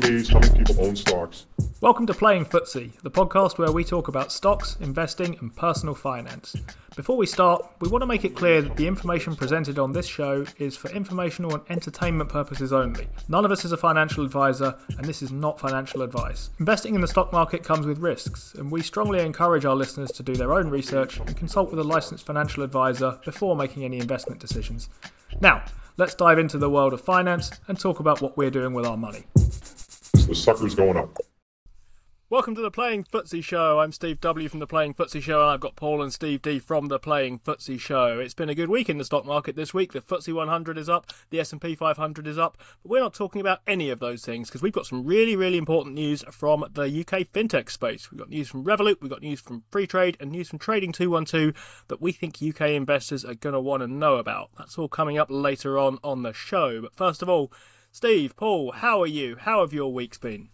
people own stocks. Welcome to Playing FTSE, the podcast where we talk about stocks, investing, and personal finance. Before we start, we want to make it clear that the information presented on this show is for informational and entertainment purposes only. None of us is a financial advisor, and this is not financial advice. Investing in the stock market comes with risks, and we strongly encourage our listeners to do their own research and consult with a licensed financial advisor before making any investment decisions. Now, let's dive into the world of finance and talk about what we're doing with our money. The sucker's going up. Welcome to the Playing FTSE Show. I'm Steve W from the Playing FTSE Show, and I've got Paul and Steve D from the Playing FTSE Show. It's been a good week in the stock market this week. The FTSE 100 is up, the S&P 500 is up, but we're not talking about any of those things because we've got some really, really important news from the UK fintech space. We've got news from Revolut, we've got news from Freetrade, and news from Trading 212 that we think UK investors are going to want to know about. That's all coming up later on on the show. But first of all, Steve, Paul, how are you? How have your weeks been?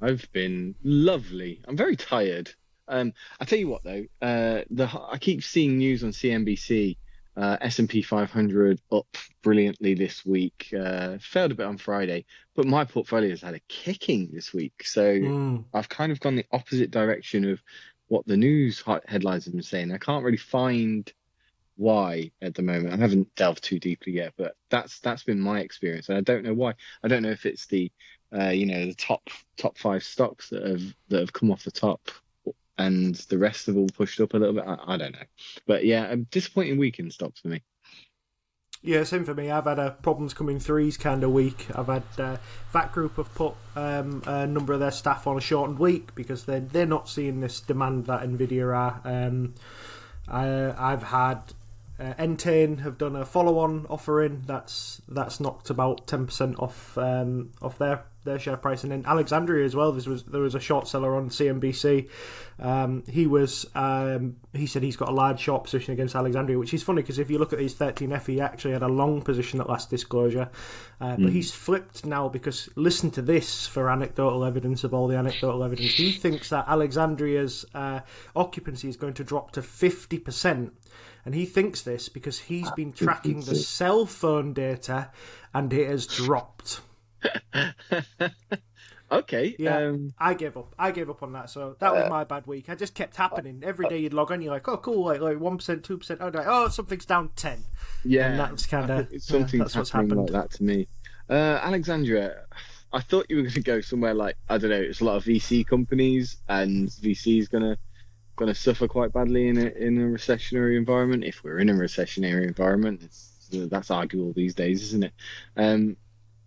I've been lovely. I'm very tired. Um, I tell you what though, uh, the I keep seeing news on CNBC. Uh, S&P 500 up brilliantly this week. Uh, failed a bit on Friday, but my portfolio has had a kicking this week. So mm. I've kind of gone the opposite direction of what the news headlines have been saying. I can't really find why at the moment. I haven't delved too deeply yet, but that's that's been my experience, and I don't know why. I don't know if it's the uh, you know the top top five stocks that have that have come off the top and the rest have all pushed up a little bit. I, I don't know, but yeah, a disappointing week in stocks for me. Yeah, same for me. I've had a problems coming threes kind of week. I've had uh, that group have put um, a number of their staff on a shortened week because they're they're not seeing this demand that Nvidia are. Um, I, I've had uh, Entain have done a follow-on offering that's that's knocked about ten percent off um, off their their share price, and then Alexandria as well. There was there was a short seller on CNBC. Um, he was um, he said he's got a large short position against Alexandria, which is funny because if you look at his 13F, he actually had a long position at last disclosure, uh, mm. but hmm. he's flipped now because listen to this for anecdotal evidence of all the anecdotal evidence. He thinks that Alexandria's uh, occupancy is going to drop to fifty percent and he thinks this because he's been tracking the cell phone data and it has dropped. okay. Yeah, um... I gave up. I gave up on that. So that was uh, my bad week. I just kept happening every day. You'd log on, you're like, oh, cool, like like one percent, two percent. Oh, oh, something's down ten. Yeah, and that's kind of something that's what's happened like that to me. Uh, Alexandria, I thought you were going to go somewhere like I don't know. It's a lot of VC companies, and VC is going to going to suffer quite badly in a in a recessionary environment. If we're in a recessionary environment, that's arguable these days, isn't it? Um,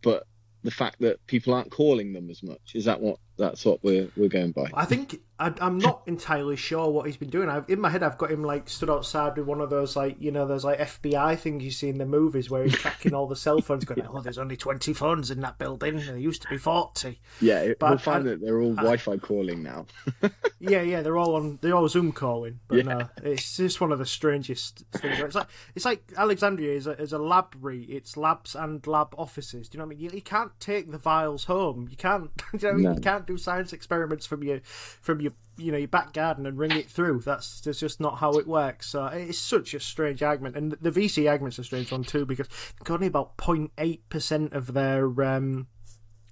but the fact that people aren't calling them as much is that what that's what we're we're going by. I think I, am not entirely sure what he's been doing. I've, in my head, I've got him like stood outside with one of those like you know those like FBI things you see in the movies where he's tracking all the cell phones, going, "Oh, there's only 20 phones in that building. There used to be 40." Yeah, but we'll find I, that they're all I, Wi-Fi calling now. yeah, yeah, they're all on they're all Zoom calling, but yeah. no, it's just one of the strangest things. It's like it's like Alexandria is a, is a library. It's labs and lab offices. Do you know what I mean? You, you can't take the vials home. You can't. Do you know what I mean? No. You can't do science experiments from your from your you know your back garden and ring it through. That's, that's just not how it works. So it's such a strange argument, and the VC argument's a strange one too because only about 0.8 percent of their um,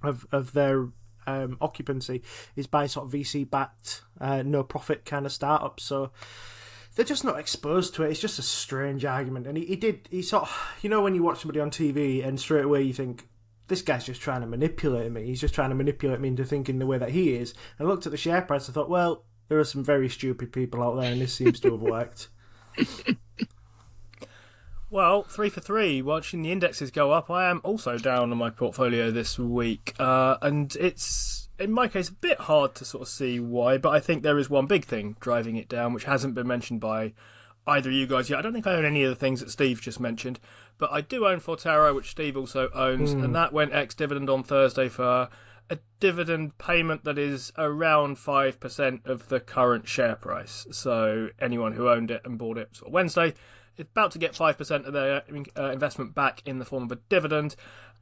of of their um, occupancy is by sort of VC backed, uh, no profit kind of startups. So they're just not exposed to it. It's just a strange argument. And he, he did, he sort of, you know, when you watch somebody on TV and straight away you think, this guy's just trying to manipulate me. He's just trying to manipulate me into thinking the way that he is. And I looked at the share price. I thought, well, there are some very stupid people out there, and this seems to have worked. Well, three for three. Watching the indexes go up, I am also down on my portfolio this week, uh, and it's in my case a bit hard to sort of see why. But I think there is one big thing driving it down, which hasn't been mentioned by either of you guys yet. I don't think I own any of the things that Steve just mentioned, but I do own Forterra, which Steve also owns, mm. and that went ex dividend on Thursday for a dividend payment that is around 5% of the current share price. So anyone who owned it and bought it sort of Wednesday is about to get 5% of their uh, investment back in the form of a dividend.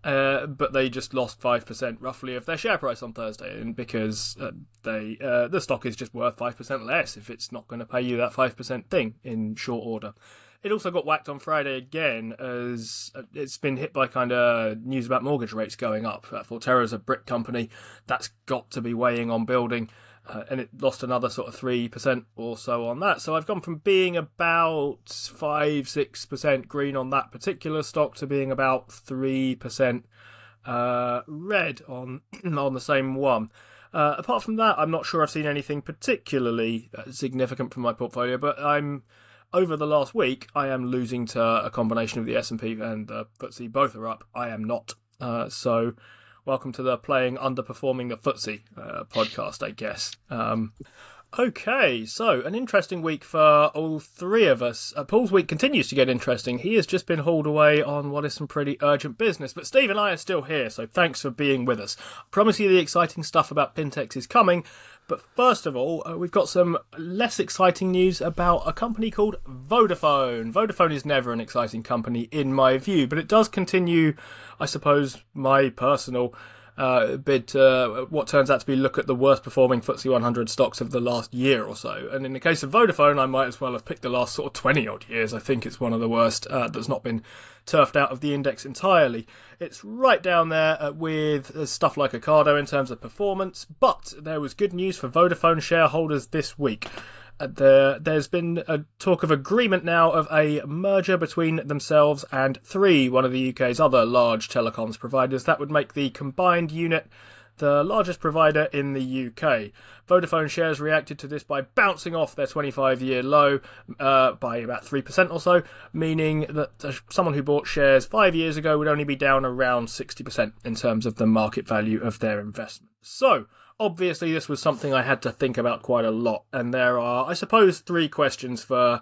Uh, but they just lost five percent roughly of their share price on Thursday, and because uh, they uh, the stock is just worth five percent less if it's not going to pay you that five percent thing in short order. It also got whacked on Friday again as uh, it's been hit by kind of news about mortgage rates going up. Uh, is a brick company that's got to be weighing on building. Uh, and it lost another sort of 3% or so on that. So I've gone from being about 5 6% green on that particular stock to being about 3% uh, red on, on the same one. Uh, apart from that, I'm not sure I've seen anything particularly uh, significant from my portfolio, but I'm over the last week I am losing to a combination of the S&P and the FTSE. Both are up. I am not. Uh, so welcome to the playing underperforming the FTSE uh, podcast, I guess. Um, Okay, so an interesting week for all three of us. Uh, Paul's week continues to get interesting. He has just been hauled away on what is some pretty urgent business, but Steve and I are still here, so thanks for being with us. I promise you the exciting stuff about fintechs is coming, but first of all, uh, we've got some less exciting news about a company called Vodafone. Vodafone is never an exciting company in my view, but it does continue, I suppose, my personal uh, bid uh, what turns out to be look at the worst performing FTSE 100 stocks of the last year or so. And in the case of Vodafone, I might as well have picked the last sort of 20 odd years. I think it's one of the worst uh, that's not been turfed out of the index entirely. It's right down there uh, with uh, stuff like Ocado in terms of performance, but there was good news for Vodafone shareholders this week. There, there's been a talk of agreement now of a merger between themselves and Three, one of the UK's other large telecoms providers. That would make the combined unit the largest provider in the UK. Vodafone shares reacted to this by bouncing off their 25 year low uh, by about 3% or so, meaning that someone who bought shares five years ago would only be down around 60% in terms of the market value of their investment. So, obviously this was something I had to think about quite a lot, and there are, I suppose, three questions for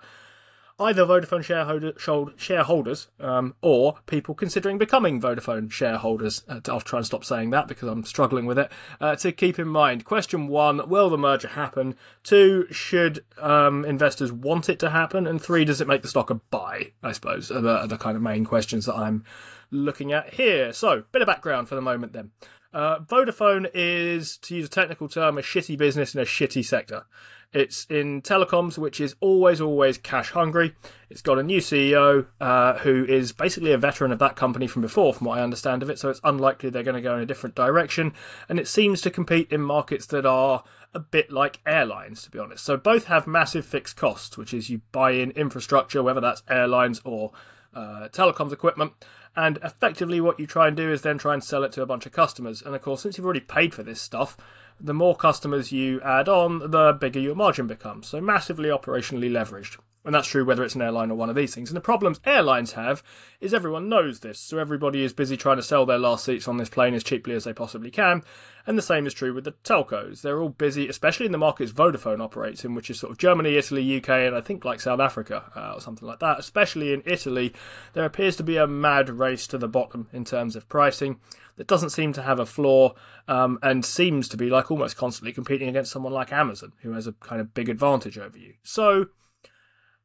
either Vodafone shareholder, shareholders um, or people considering becoming Vodafone shareholders. Uh, I'll try and stop saying that because I'm struggling with it. Uh, to keep in mind, question one: Will the merger happen? Two: Should um, investors want it to happen? And three: Does it make the stock a buy? I suppose are the, are the kind of main questions that I'm looking at here. So, bit of background for the moment then. Uh, Vodafone is, to use a technical term, a shitty business in a shitty sector. It's in telecoms, which is always, always cash hungry. It's got a new CEO uh, who is basically a veteran of that company from before, from what I understand of it. So it's unlikely they're going to go in a different direction. And it seems to compete in markets that are a bit like airlines, to be honest. So both have massive fixed costs, which is you buy in infrastructure, whether that's airlines or uh, telecoms equipment. And effectively, what you try and do is then try and sell it to a bunch of customers. And of course, since you've already paid for this stuff, the more customers you add on, the bigger your margin becomes. So massively operationally leveraged. And that's true whether it's an airline or one of these things. And the problems airlines have is everyone knows this. So everybody is busy trying to sell their last seats on this plane as cheaply as they possibly can. And the same is true with the telcos. They're all busy, especially in the markets Vodafone operates in, which is sort of Germany, Italy, UK, and I think like South Africa uh, or something like that. Especially in Italy, there appears to be a mad race to the bottom in terms of pricing that doesn't seem to have a flaw um, and seems to be like almost constantly competing against someone like Amazon, who has a kind of big advantage over you. So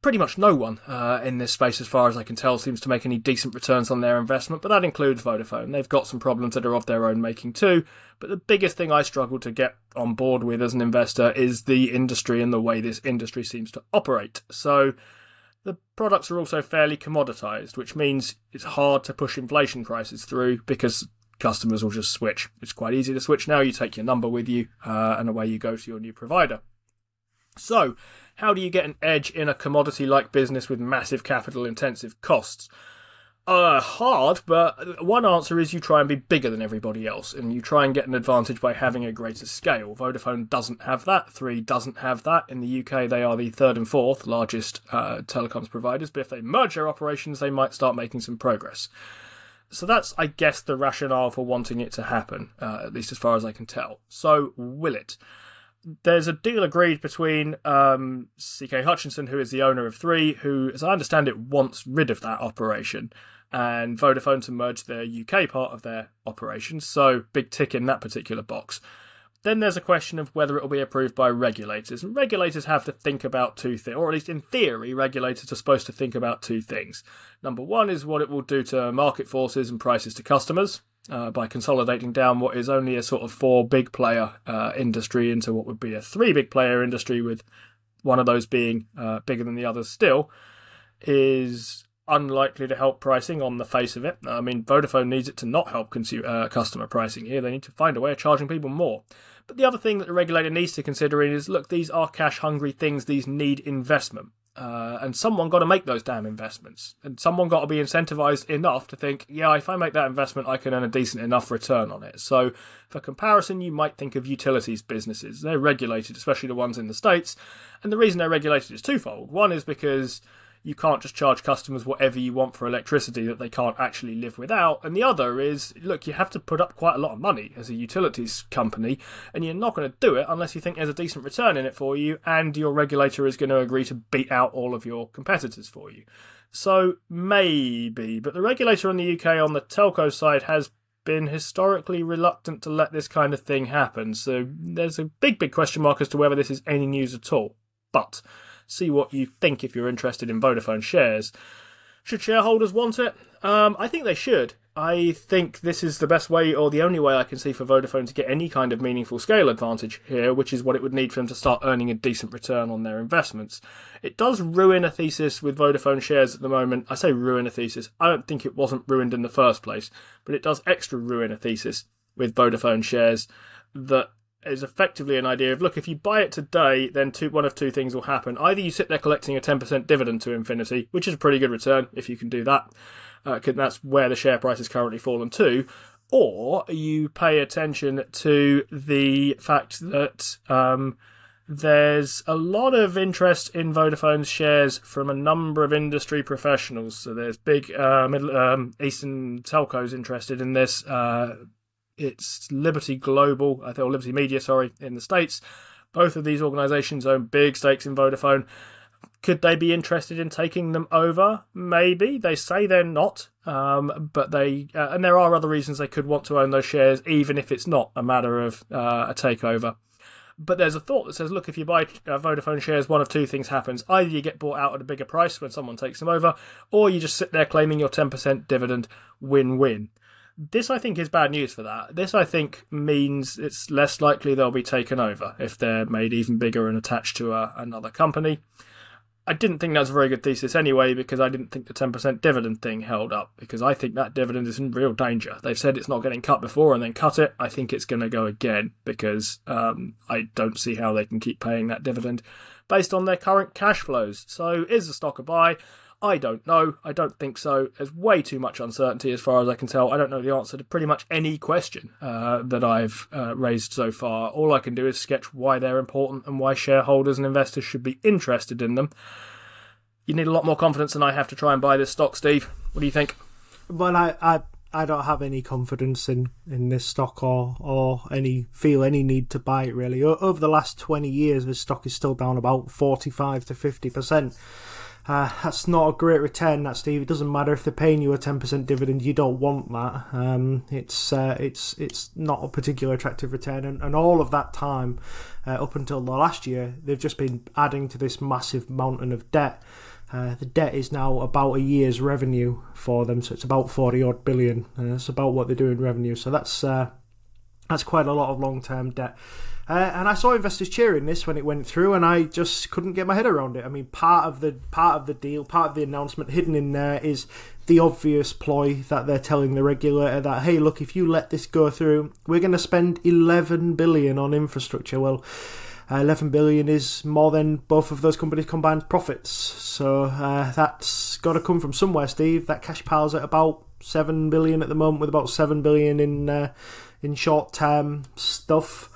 pretty much no one uh, in this space, as far as I can tell, seems to make any decent returns on their investment, but that includes Vodafone. They've got some problems that are of their own making too, but the biggest thing I struggle to get on board with as an investor is the industry and the way this industry seems to operate. So the products are also fairly commoditized, which means it's hard to push inflation prices through because customers will just switch. It's quite easy to switch now. You take your number with you, uh, and away you go to your new provider. So, how do you get an edge in a commodity like business with massive capital intensive costs? Uh, hard, but one answer is you try and be bigger than everybody else, and you try and get an advantage by having a greater scale. Vodafone doesn't have that. Three doesn't have that. In the UK, they are the third and fourth largest uh, telecoms providers, but if they merge their operations, they might start making some progress. So that's, I guess, the rationale for wanting it to happen, uh, at least as far as I can tell. So, will it? There's a deal agreed between um, CK Hutchinson, who is the owner of Three, who, as I understand it, wants rid of that operation, and Vodafone to merge their UK part of their operations. So, big tick in that particular box. Then there's a question of whether it will be approved by regulators. And regulators have to think about two things, or at least in theory, regulators are supposed to think about two things. Number one is what it will do to market forces and prices to customers uh, by consolidating down what is only a sort of four big player uh, industry into what would be a three big player industry, with one of those being uh, bigger than the others still is unlikely to help pricing on the face of it. I mean, Vodafone needs it to not help consumer, uh, customer pricing here. They need to find a way of charging people more. But the other thing that the regulator needs to consider is look, these are cash hungry things, these need investment. Uh, and someone got to make those damn investments. And someone got to be incentivized enough to think, yeah, if I make that investment, I can earn a decent enough return on it. So, for comparison, you might think of utilities businesses. They're regulated, especially the ones in the States. And the reason they're regulated is twofold. One is because you can't just charge customers whatever you want for electricity that they can't actually live without. And the other is, look, you have to put up quite a lot of money as a utilities company, and you're not going to do it unless you think there's a decent return in it for you, and your regulator is going to agree to beat out all of your competitors for you. So maybe, but the regulator in the UK on the telco side has been historically reluctant to let this kind of thing happen. So there's a big, big question mark as to whether this is any news at all. But see what you think if you're interested in Vodafone shares. Should shareholders want it? Um, I think they should. I think this is the best way, or the only way I can see for Vodafone to get any kind of meaningful scale advantage here, which is what it would need for them to start earning a decent return on their investments. It does ruin a thesis with Vodafone shares at the moment. I say ruin a thesis. I don't think it wasn't ruined in the first place, but it does extra ruin a thesis with Vodafone shares that is effectively an idea of look, if you buy it today, then two, one of two things will happen. Either you sit there collecting a 10% dividend to infinity, which is a pretty good return if you can do that, uh, that's where the share price has currently fallen to, or you pay attention to the fact that um, there's a lot of interest in Vodafone's shares from a number of industry professionals. So there's big uh, Middle um, Eastern telcos interested in this. Uh, it's Liberty Global, I think, or Liberty Media, sorry, in the States. Both of these organisations own big stakes in Vodafone. Could they be interested in taking them over? Maybe. They say they're not, um, but they, uh, and there are other reasons they could want to own those shares, even if it's not a matter of uh, a takeover. But there's a thought that says, look, if you buy uh, Vodafone shares, one of two things happens. Either you get bought out at a bigger price when someone takes them over, or you just sit there claiming your 10% dividend win win. This, I think, is bad news for that. This, I think, means it's less likely they'll be taken over if they're made even bigger and attached to a, another company. I didn't think that's a very good thesis anyway because I didn't think the 10% dividend thing held up because I think that dividend is in real danger. They've said it's not getting cut before and then cut it. I think it's going to go again because um, I don't see how they can keep paying that dividend based on their current cash flows. So, is the stock a buy? I don't know. I don't think so. There's way too much uncertainty as far as I can tell. I don't know the answer to pretty much any question uh, that I've uh, raised so far. All I can do is sketch why they're important and why shareholders and investors should be interested in them. You need a lot more confidence than I have to try and buy this stock, Steve. What do you think? Well, I, I, I don't have any confidence in, in this stock or or any feel any need to buy it really. over the last twenty years, this stock is still down about forty five to fifty percent. Uh, that's not a great return, that Steve. It doesn't matter if they're paying you a ten percent dividend. You don't want that. Um, it's uh, it's it's not a particular attractive return, and, and all of that time, uh, up until the last year, they've just been adding to this massive mountain of debt. Uh, the debt is now about a year's revenue for them, so it's about forty odd billion. Uh, that's about what they do in revenue. So that's uh, that's quite a lot of long term debt. Uh, and I saw investors cheering this when it went through, and I just couldn't get my head around it. I mean, part of the part of the deal, part of the announcement hidden in there is the obvious ploy that they're telling the regulator that hey, look, if you let this go through, we're going to spend 11 billion on infrastructure. Well. Uh, 11 billion is more than both of those companies combined profits. So uh, that's got to come from somewhere, Steve. That cash pile's at about 7 billion at the moment, with about 7 billion in uh, in short term stuff.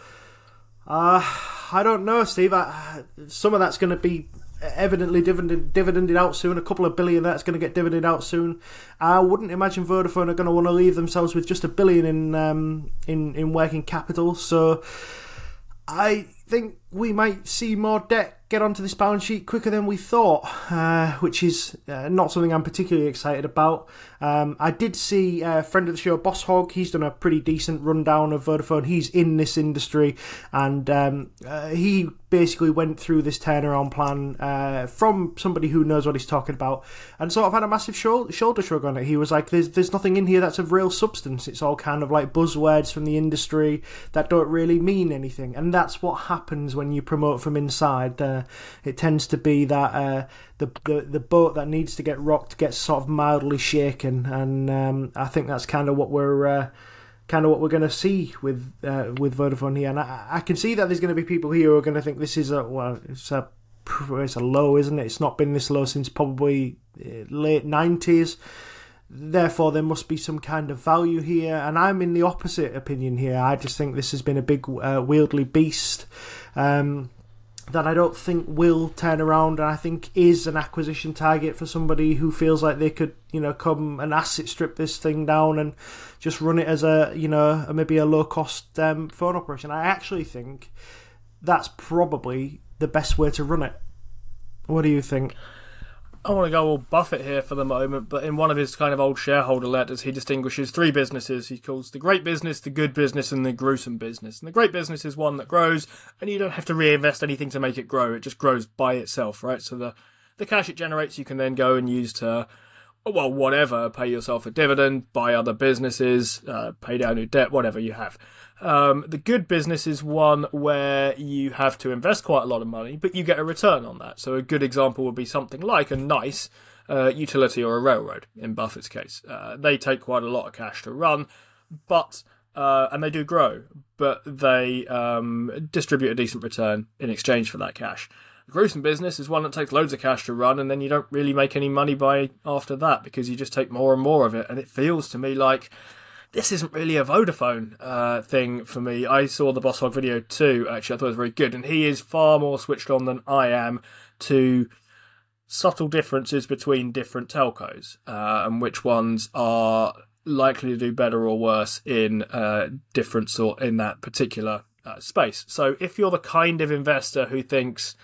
Uh, I don't know, Steve. I, some of that's going to be evidently dividend, dividended out soon. A couple of billion that's going to get dividended out soon. I wouldn't imagine Vodafone are going to want to leave themselves with just a billion in um, in in working capital. So I think we might see more debt get onto this balance sheet quicker than we thought, uh, which is uh, not something I'm particularly excited about. Um, I did see a friend of the show, Boss Hog. He's done a pretty decent rundown of Vodafone. He's in this industry, and um, uh, he basically went through this turnaround plan uh, from somebody who knows what he's talking about, and sort of had a massive shoulder shrug on it. He was like, "There's there's nothing in here that's of real substance. It's all kind of like buzzwords from the industry that don't really mean anything." And that's what happens when you promote from inside. Uh, uh, it tends to be that uh, the, the the boat that needs to get rocked gets sort of mildly shaken, and um, I think that's kind of what we're. Uh, kind of what we're going to see with uh, with Vodafone here, and I, I can see that there's going to be people here who are going to think this is a well, it's a it's a low, isn't it? It's not been this low since probably uh, late nineties. Therefore, there must be some kind of value here, and I'm in the opposite opinion here. I just think this has been a big uh, wieldy beast. Um, that I don't think will turn around, and I think is an acquisition target for somebody who feels like they could, you know, come and asset strip this thing down and just run it as a, you know, maybe a low cost um, phone operation. I actually think that's probably the best way to run it. What do you think? I want to go all Buffett here for the moment, but in one of his kind of old shareholder letters, he distinguishes three businesses. He calls the great business, the good business, and the gruesome business. And the great business is one that grows, and you don't have to reinvest anything to make it grow. It just grows by itself, right? So the the cash it generates, you can then go and use to, well, whatever, pay yourself a dividend, buy other businesses, uh, pay down your debt, whatever you have. Um, the good business is one where you have to invest quite a lot of money, but you get a return on that. So a good example would be something like a nice uh, utility or a railroad. In Buffett's case, uh, they take quite a lot of cash to run, but uh, and they do grow, but they um, distribute a decent return in exchange for that cash. The gruesome business is one that takes loads of cash to run, and then you don't really make any money by after that because you just take more and more of it, and it feels to me like this isn't really a Vodafone uh, thing for me. I saw the Boss Hog video too, actually. I thought it was very good. And he is far more switched on than I am to subtle differences between different telcos uh, and which ones are likely to do better or worse in uh, different sort in that particular uh, space. So if you're the kind of investor who thinks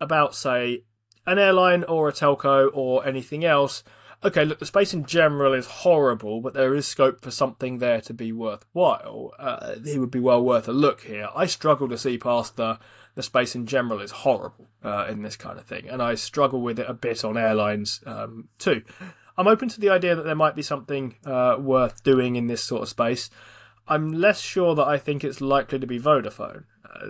about, say, an airline or a telco or anything else, okay, look, the space in general is horrible, but there is scope for something there to be worthwhile. Uh, it would be well worth a look here. I struggle to see past the the space in general is horrible uh, in this kind of thing, and I struggle with it a bit on airlines um, too. I'm open to the idea that there might be something uh, worth doing in this sort of space. I'm less sure that I think it's likely to be Vodafone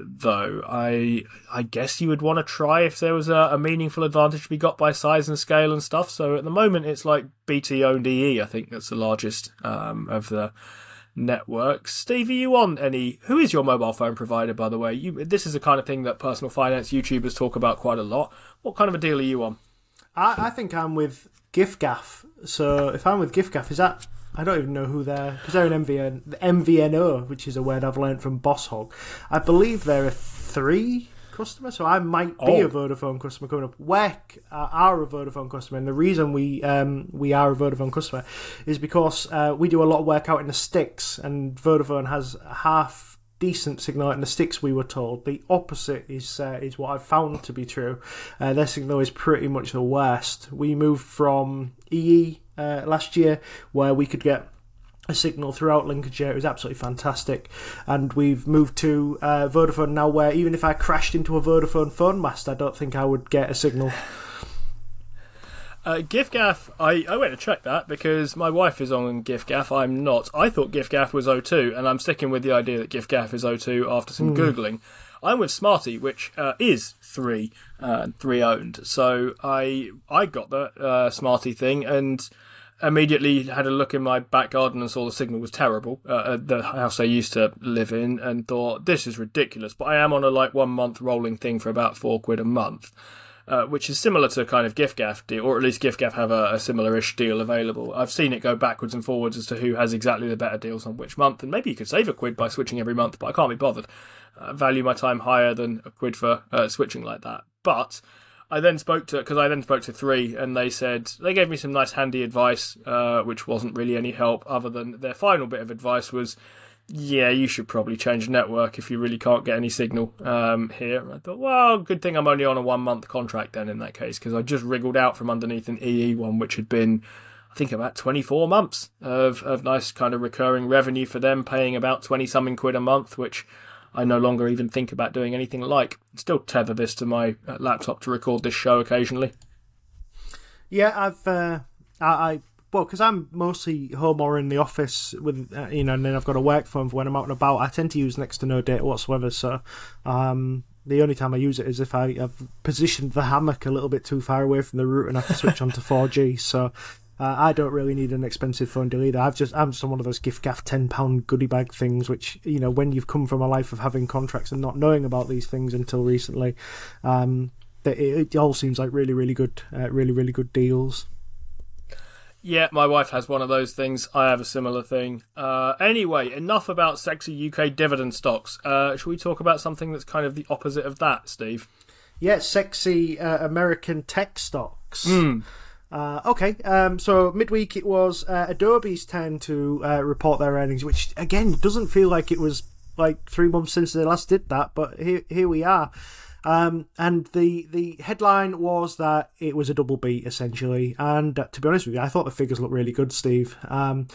though. I I guess you would want to try if there was a, a, meaningful advantage to be got by size and scale and stuff. So at the moment, it's like BT owned EE. I think that's the largest um, of the networks. Steve, are you on any? Who is your mobile phone provider, by the way? You, this is the kind of thing that personal finance YouTubers talk about quite a lot. What kind of a deal are you on? I, I think I'm with giffgaff. So if I'm with giffgaff, is that I don't even know who they're because they're an MVN, MVNO, which is a word I've learned from Boss Hog. I believe there are three customers, so I might be oh. a Vodafone customer coming up. WEC are a Vodafone customer, and the reason we um, we are a Vodafone customer is because uh, we do a lot of work out in the sticks, and Vodafone has half decent signal in the sticks. We were told the opposite is uh, is what I've found to be true. Uh, their signal is pretty much the worst. We moved from EE uh, last year where we could get a signal throughout Lincolnshire. It was absolutely fantastic. And we've moved to uh, Vodafone now, where even if I crashed into a Vodafone phone mast, I don't think I would get a signal. Uh, giffgaff, I, I went to check that because my wife is on giffgaff. I'm not. I thought giffgaff was O2, and I'm sticking with the idea that giffgaff is O2 after some mm. Googling. I'm with Smarty, which uh, is three uh, three owned. So I I got the uh, Smarty thing and immediately had a look in my back garden and saw the signal was terrible uh, at the house I used to live in and thought this is ridiculous. But I am on a like one month rolling thing for about four quid a month. Uh, which is similar to kind of giffgaff deal, or at least giffgaff have a, a similar-ish deal available. I've seen it go backwards and forwards as to who has exactly the better deals on which month, and maybe you could save a quid by switching every month, but I can't be bothered. I value my time higher than a quid for uh, switching like that. But I then spoke to because I then spoke to three, and they said they gave me some nice handy advice, uh, which wasn't really any help other than their final bit of advice was, yeah, you should probably change network if you really can't get any signal um, here. And I thought, well, good thing I'm only on a one month contract then in that case because I just wriggled out from underneath an EE one, which had been. I think about 24 months of, of nice kind of recurring revenue for them, paying about 20 something quid a month, which I no longer even think about doing anything like. Still tether this to my uh, laptop to record this show occasionally. Yeah, I've uh, I, I well because I'm mostly home or in the office with uh, you know, and then I've got a work phone for when I'm out and about. I tend to use next to no data whatsoever, so um, The only time I use it is if I have positioned the hammock a little bit too far away from the router and I have to switch on to 4G. So uh, I don't really need an expensive phone deal either. I've just I'm just on one of those giffgaff ten pound goodie bag things, which you know when you've come from a life of having contracts and not knowing about these things until recently, um, it, it all seems like really really good, uh, really really good deals. Yeah, my wife has one of those things. I have a similar thing. Uh, anyway, enough about sexy UK dividend stocks. Uh, should we talk about something that's kind of the opposite of that, Steve? Yeah, sexy uh, American tech stocks. Mm. Uh, okay, um, so midweek it was uh, Adobe's turn to uh, report their earnings, which again doesn't feel like it was like three months since they last did that, but here here we are. Um, and the the headline was that it was a double beat essentially, and uh, to be honest with you, I thought the figures looked really good, Steve. Um,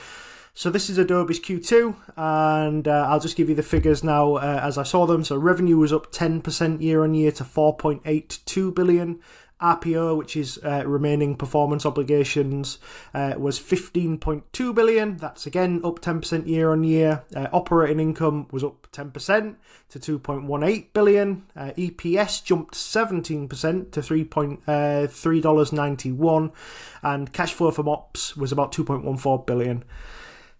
so this is Adobe's Q2, and uh, I'll just give you the figures now uh, as I saw them. So revenue was up 10% year on year to 4.82 billion. RPO, which is uh, remaining performance obligations, uh, was 15.2 billion. That's again up 10% year on year. Uh, operating income was up 10% to 2.18 billion. Uh, EPS jumped 17% to 3. Uh, $3.91, and cash flow from ops was about 2.14 billion.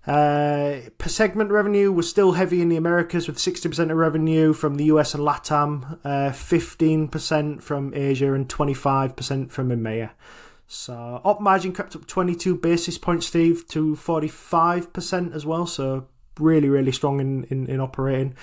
Uh, per segment revenue was still heavy in the Americas with 60% of revenue from the US and LATAM, uh, 15% from Asia, and 25% from EMEA. So, op margin crept up 22 basis points, Steve, to 45% as well. So, really, really strong in, in, in operating.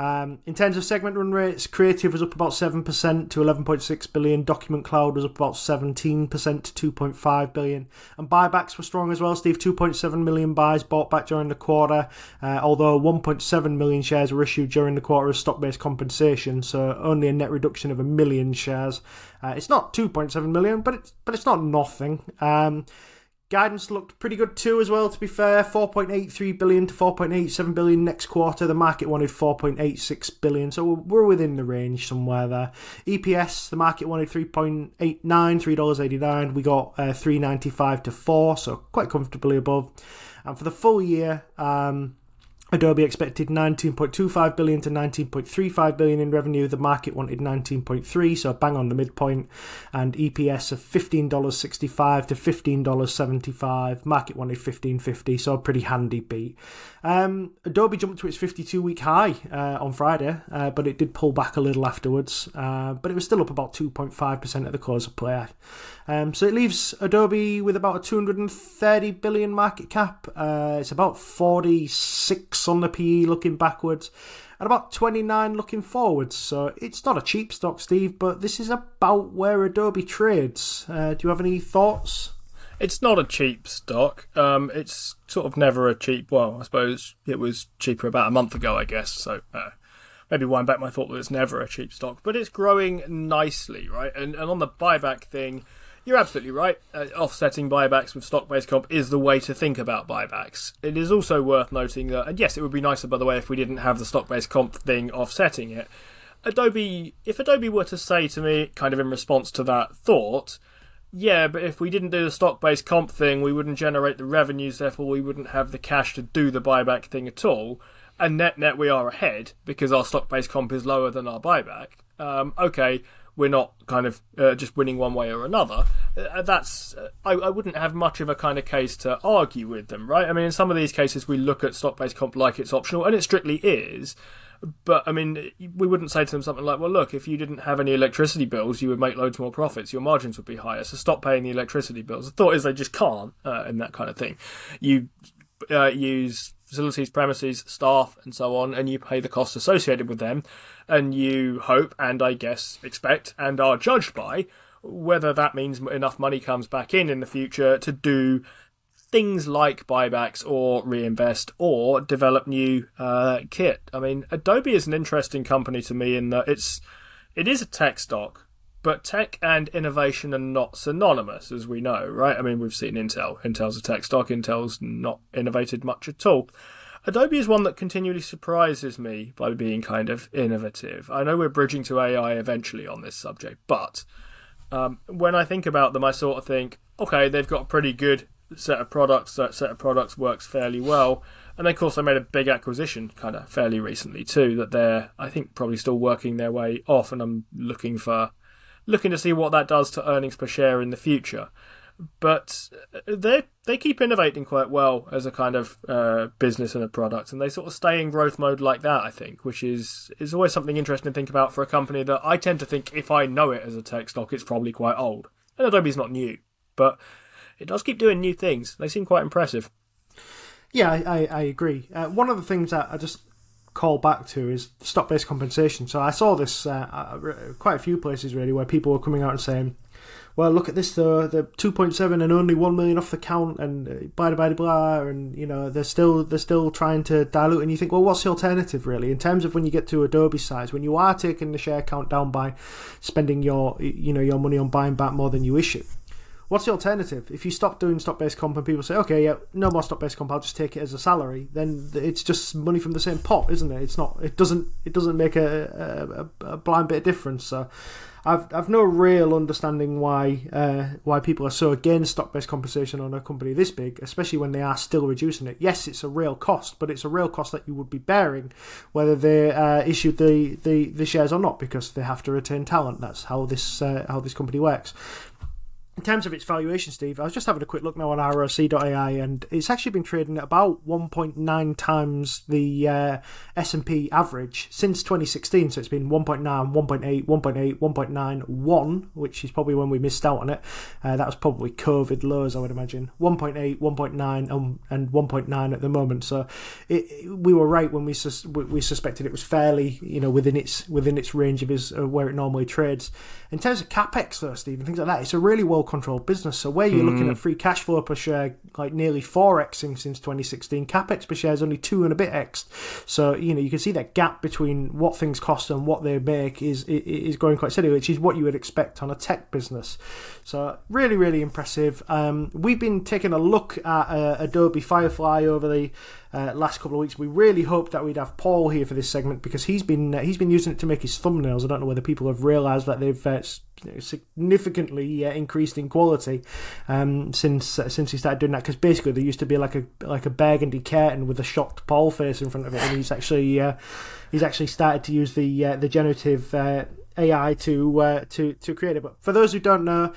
Um, in terms of segment run rates, Creative was up about 7% to 11.6 billion. Document Cloud was up about 17% to 2.5 billion. And buybacks were strong as well, Steve. 2.7 million buys bought back during the quarter, uh, although 1.7 million shares were issued during the quarter as stock based compensation, so only a net reduction of a million shares. Uh, it's not 2.7 million, but it's, but it's not nothing. Um, Guidance looked pretty good too, as well. To be fair, 4.83 billion to 4.87 billion next quarter. The market wanted 4.86 billion, so we're within the range somewhere there. EPS, the market wanted 3.89, $3.89. We got uh, 3.95 to 4, so quite comfortably above. And for the full year, um, Adobe expected 19.25 billion to 19.35 billion in revenue. The market wanted 19.3, so bang on the midpoint. And EPS of $15.65 to $15.75. Market wanted 15.50, so a pretty handy beat. Um, Adobe jumped to its 52 week high uh, on Friday, uh, but it did pull back a little afterwards. Uh, but it was still up about 2.5% at the close of play. Um, so it leaves Adobe with about a 230 billion market cap. Uh, it's about 46 on the PE looking backwards and about 29 looking forwards. So it's not a cheap stock, Steve, but this is about where Adobe trades. Uh, do you have any thoughts? It's not a cheap stock. Um, it's sort of never a cheap. Well, I suppose it was cheaper about a month ago, I guess. So uh, maybe wind back my thought that it's never a cheap stock, but it's growing nicely, right? And and on the buyback thing, you're absolutely right. Uh, offsetting buybacks with stock-based comp is the way to think about buybacks. It is also worth noting that, and yes, it would be nicer, by the way, if we didn't have the stock-based comp thing offsetting it. Adobe, if Adobe were to say to me, kind of in response to that thought yeah, but if we didn't do the stock based comp thing, we wouldn't generate the revenues, therefore, we wouldn't have the cash to do the buyback thing at all. And net net, we are ahead because our stock based comp is lower than our buyback. Um, okay, we're not kind of uh, just winning one way or another. Uh, that's uh, I, I, wouldn't have much of a kind of case to argue with them, right? I mean, in some of these cases, we look at stock based comp like it's optional, and it strictly is. But I mean, we wouldn't say to them something like, "Well, look, if you didn't have any electricity bills, you would make loads more profits. Your margins would be higher. So stop paying the electricity bills." The thought is they just can't, uh, and that kind of thing. You uh, use facilities, premises, staff, and so on, and you pay the costs associated with them, and you hope and I guess expect and are judged by whether that means enough money comes back in in the future to do things like buybacks or reinvest or develop new uh, kit. I mean, Adobe is an interesting company to me in that it's it is a tech stock, but tech and innovation are not synonymous, as we know, right? I mean, we've seen Intel. Intel's a tech stock. Intel's not innovated much at all. Adobe is one that continually surprises me by being kind of innovative. I know we're bridging to AI eventually on this subject, but um, when I think about them, I sort of think, okay, they've got a pretty good set of products. That set of products works fairly well. And of course, they made a big acquisition kind of fairly recently too. That they're, I think, probably still working their way off, and I'm looking for looking to see what that does to earnings per share in the future. But they they keep innovating quite well as a kind of uh, business and a product, and they sort of stay in growth mode like that. I think, which is is always something interesting to think about for a company that I tend to think if I know it as a tech stock, it's probably quite old. And Adobe's not new, but it does keep doing new things. They seem quite impressive. Yeah, I, I, agree. Uh, one of the things that I just call back to is stock based compensation. So I saw this uh, uh, quite a few places really where people were coming out and saying, well, look at this though, the 2.7 and only 1 million off the count and uh, blah, blah, blah, and, you know, they're still, they're still trying to dilute. And you think, well, what's the alternative really? In terms of when you get to Adobe size, when you are taking the share count down by spending your, you know, your money on buying back more than you issue, What's the alternative? If you stop doing stock based comp and people say, okay, yeah, no more stock based comp, I'll just take it as a salary, then it's just money from the same pot, isn't it? It's not. It doesn't. It doesn't make a, a, a blind bit of difference. So, I've I've no real understanding why uh, why people are so against stock based compensation on a company this big, especially when they are still reducing it. Yes, it's a real cost, but it's a real cost that you would be bearing whether they uh, issued the, the, the shares or not, because they have to retain talent. That's how this uh, how this company works in terms of its valuation, Steve, I was just having a quick look now on Roic.ai, and it's actually been trading at about 1.9 times the uh, S&P average since 2016. So it's been 1.9, 1.8, 1.8, 1.9, 1, which is probably when we missed out on it. Uh, that was probably COVID lows, I would imagine. 1.8, 1.9, um, and 1.9 at the moment. So it, it, we were right when we sus- we suspected it was fairly, you know, within its within its range of his, uh, where it normally trades. In terms of capex, though, Steve, and things like that, it's a really well controlled business. So where you're mm. looking at free cash flow per share, like nearly four xing since 2016, capex per share is only two and a bit x. So you know you can see that gap between what things cost and what they make is is growing quite steadily, which is what you would expect on a tech business. So really, really impressive. Um, we've been taking a look at uh, Adobe Firefly over the uh, last couple of weeks. We really hoped that we'd have Paul here for this segment because he's been uh, he's been using it to make his thumbnails. I don't know whether people have realised that they've uh, significantly uh, increased in quality um, since uh, since he started doing that. Because basically there used to be like a like a burgundy curtain with a shocked Paul face in front of it, and he's actually uh, he's actually started to use the the generative. AI to to to create it. But for those who don't know,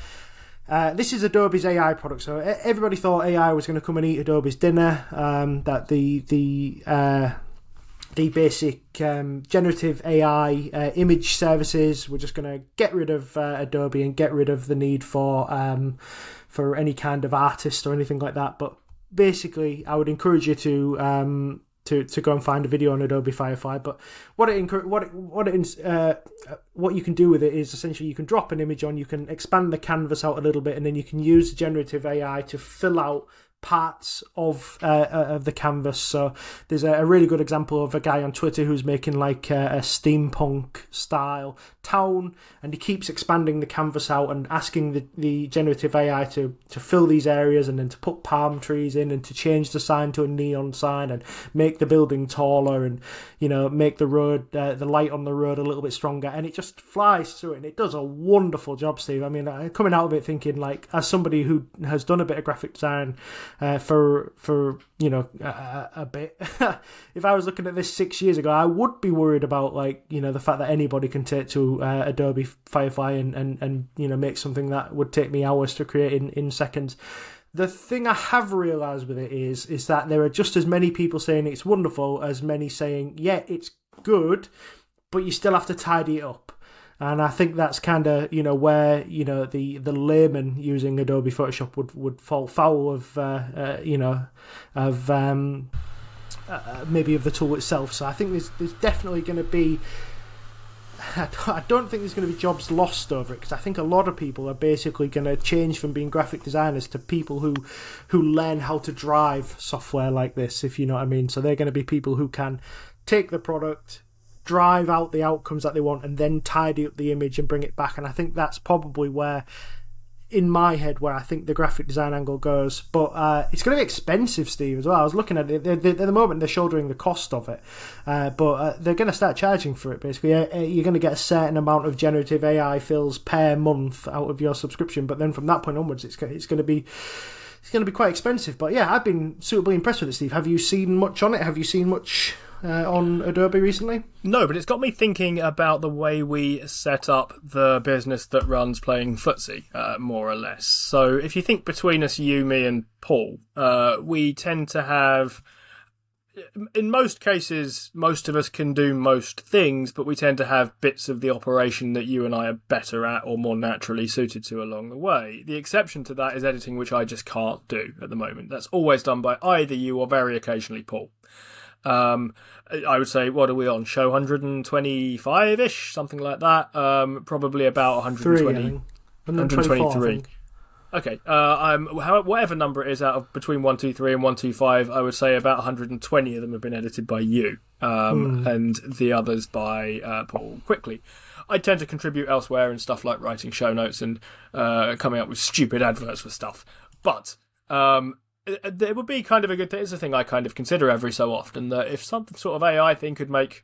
uh, this is Adobe's AI product. So everybody thought AI was going to come and eat Adobe's dinner. Um, that the the uh, the basic um, generative AI uh, image services were just going to get rid of uh, Adobe and get rid of the need for um, for any kind of artist or anything like that. But basically, I would encourage you to um, to, to go and find a video on Adobe Firefly. But what it what it, what it, uh, what you can do with it is essentially you can drop an image on, you can expand the canvas out a little bit, and then you can use generative AI to fill out parts of uh, uh, of the canvas. So there's a, a, really good example of a guy on Twitter who's making like a, a, steampunk style town, and he keeps expanding the canvas out and asking the, the generative AI to to fill these areas and then to put palm trees in and to change the sign to a neon sign and make the building taller and you know make the road uh, the light on the road a little bit stronger. And it just flies through it, and it does a wonderful job, Steve. I mean, coming out of it thinking like as somebody who has done a bit of graphic design uh, for for you know a, a bit. if I was looking at this six years ago, I would be worried about like you know the fact that anybody can take to uh, Adobe Firefly and, and and you know make something that would take me hours to create in in seconds. The thing I have realised with it is is that there are just as many people saying it's wonderful as many saying yeah it's good, but you still have to tidy it up and I think that's kind of you know where you know the the layman using Adobe Photoshop would would fall foul of uh, uh, you know of um, uh, maybe of the tool itself. So I think there's there's definitely going to be. I don't think there's going to be jobs lost over it because I think a lot of people are basically going to change from being graphic designers to people who who learn how to drive software like this, if you know what I mean. So they're going to be people who can take the product, drive out the outcomes that they want and then tidy up the image and bring it back. And I think that's probably where, in my head, where I think the graphic design angle goes. But uh, it's going to be expensive, Steve, as well. I was looking at it. They're, they're, at the moment, they're shouldering the cost of it. Uh, but uh, they're going to start charging for it, basically. Uh, uh, you're going to get a certain amount of generative AI fills per month out of your subscription. But then from that point onwards, it's, it's going to be it's going to be quite expensive. But yeah, I've been suitably impressed with it, Steve. Have you seen much on it? Have you seen much uh, on Adobe recently? No, but it's got me thinking about the way we set up the business that runs playing FTSE, uh, more or less. So if you think between us, you, me, and Paul, uh, we tend to have. In most cases, most of us can do most things, but we tend to have bits of the operation that you and I are better at or more naturally suited to along the way. The exception to that is editing, which I just can't do at the moment. That's always done by either you or very occasionally Paul. Um, I would say, what are we on? Show 125 ish, something like that. Um, probably about 120. Three, I think. 124, I 123. Okay, uh, I'm how, whatever number it is out of between one two three and one two five. I would say about 120 of them have been edited by you, um, and the others by uh, Paul quickly. I tend to contribute elsewhere in stuff like writing show notes and uh, coming up with stupid adverts for stuff. But um, it, it would be kind of a good. Thing. It's a thing I kind of consider every so often that if some sort of AI thing could make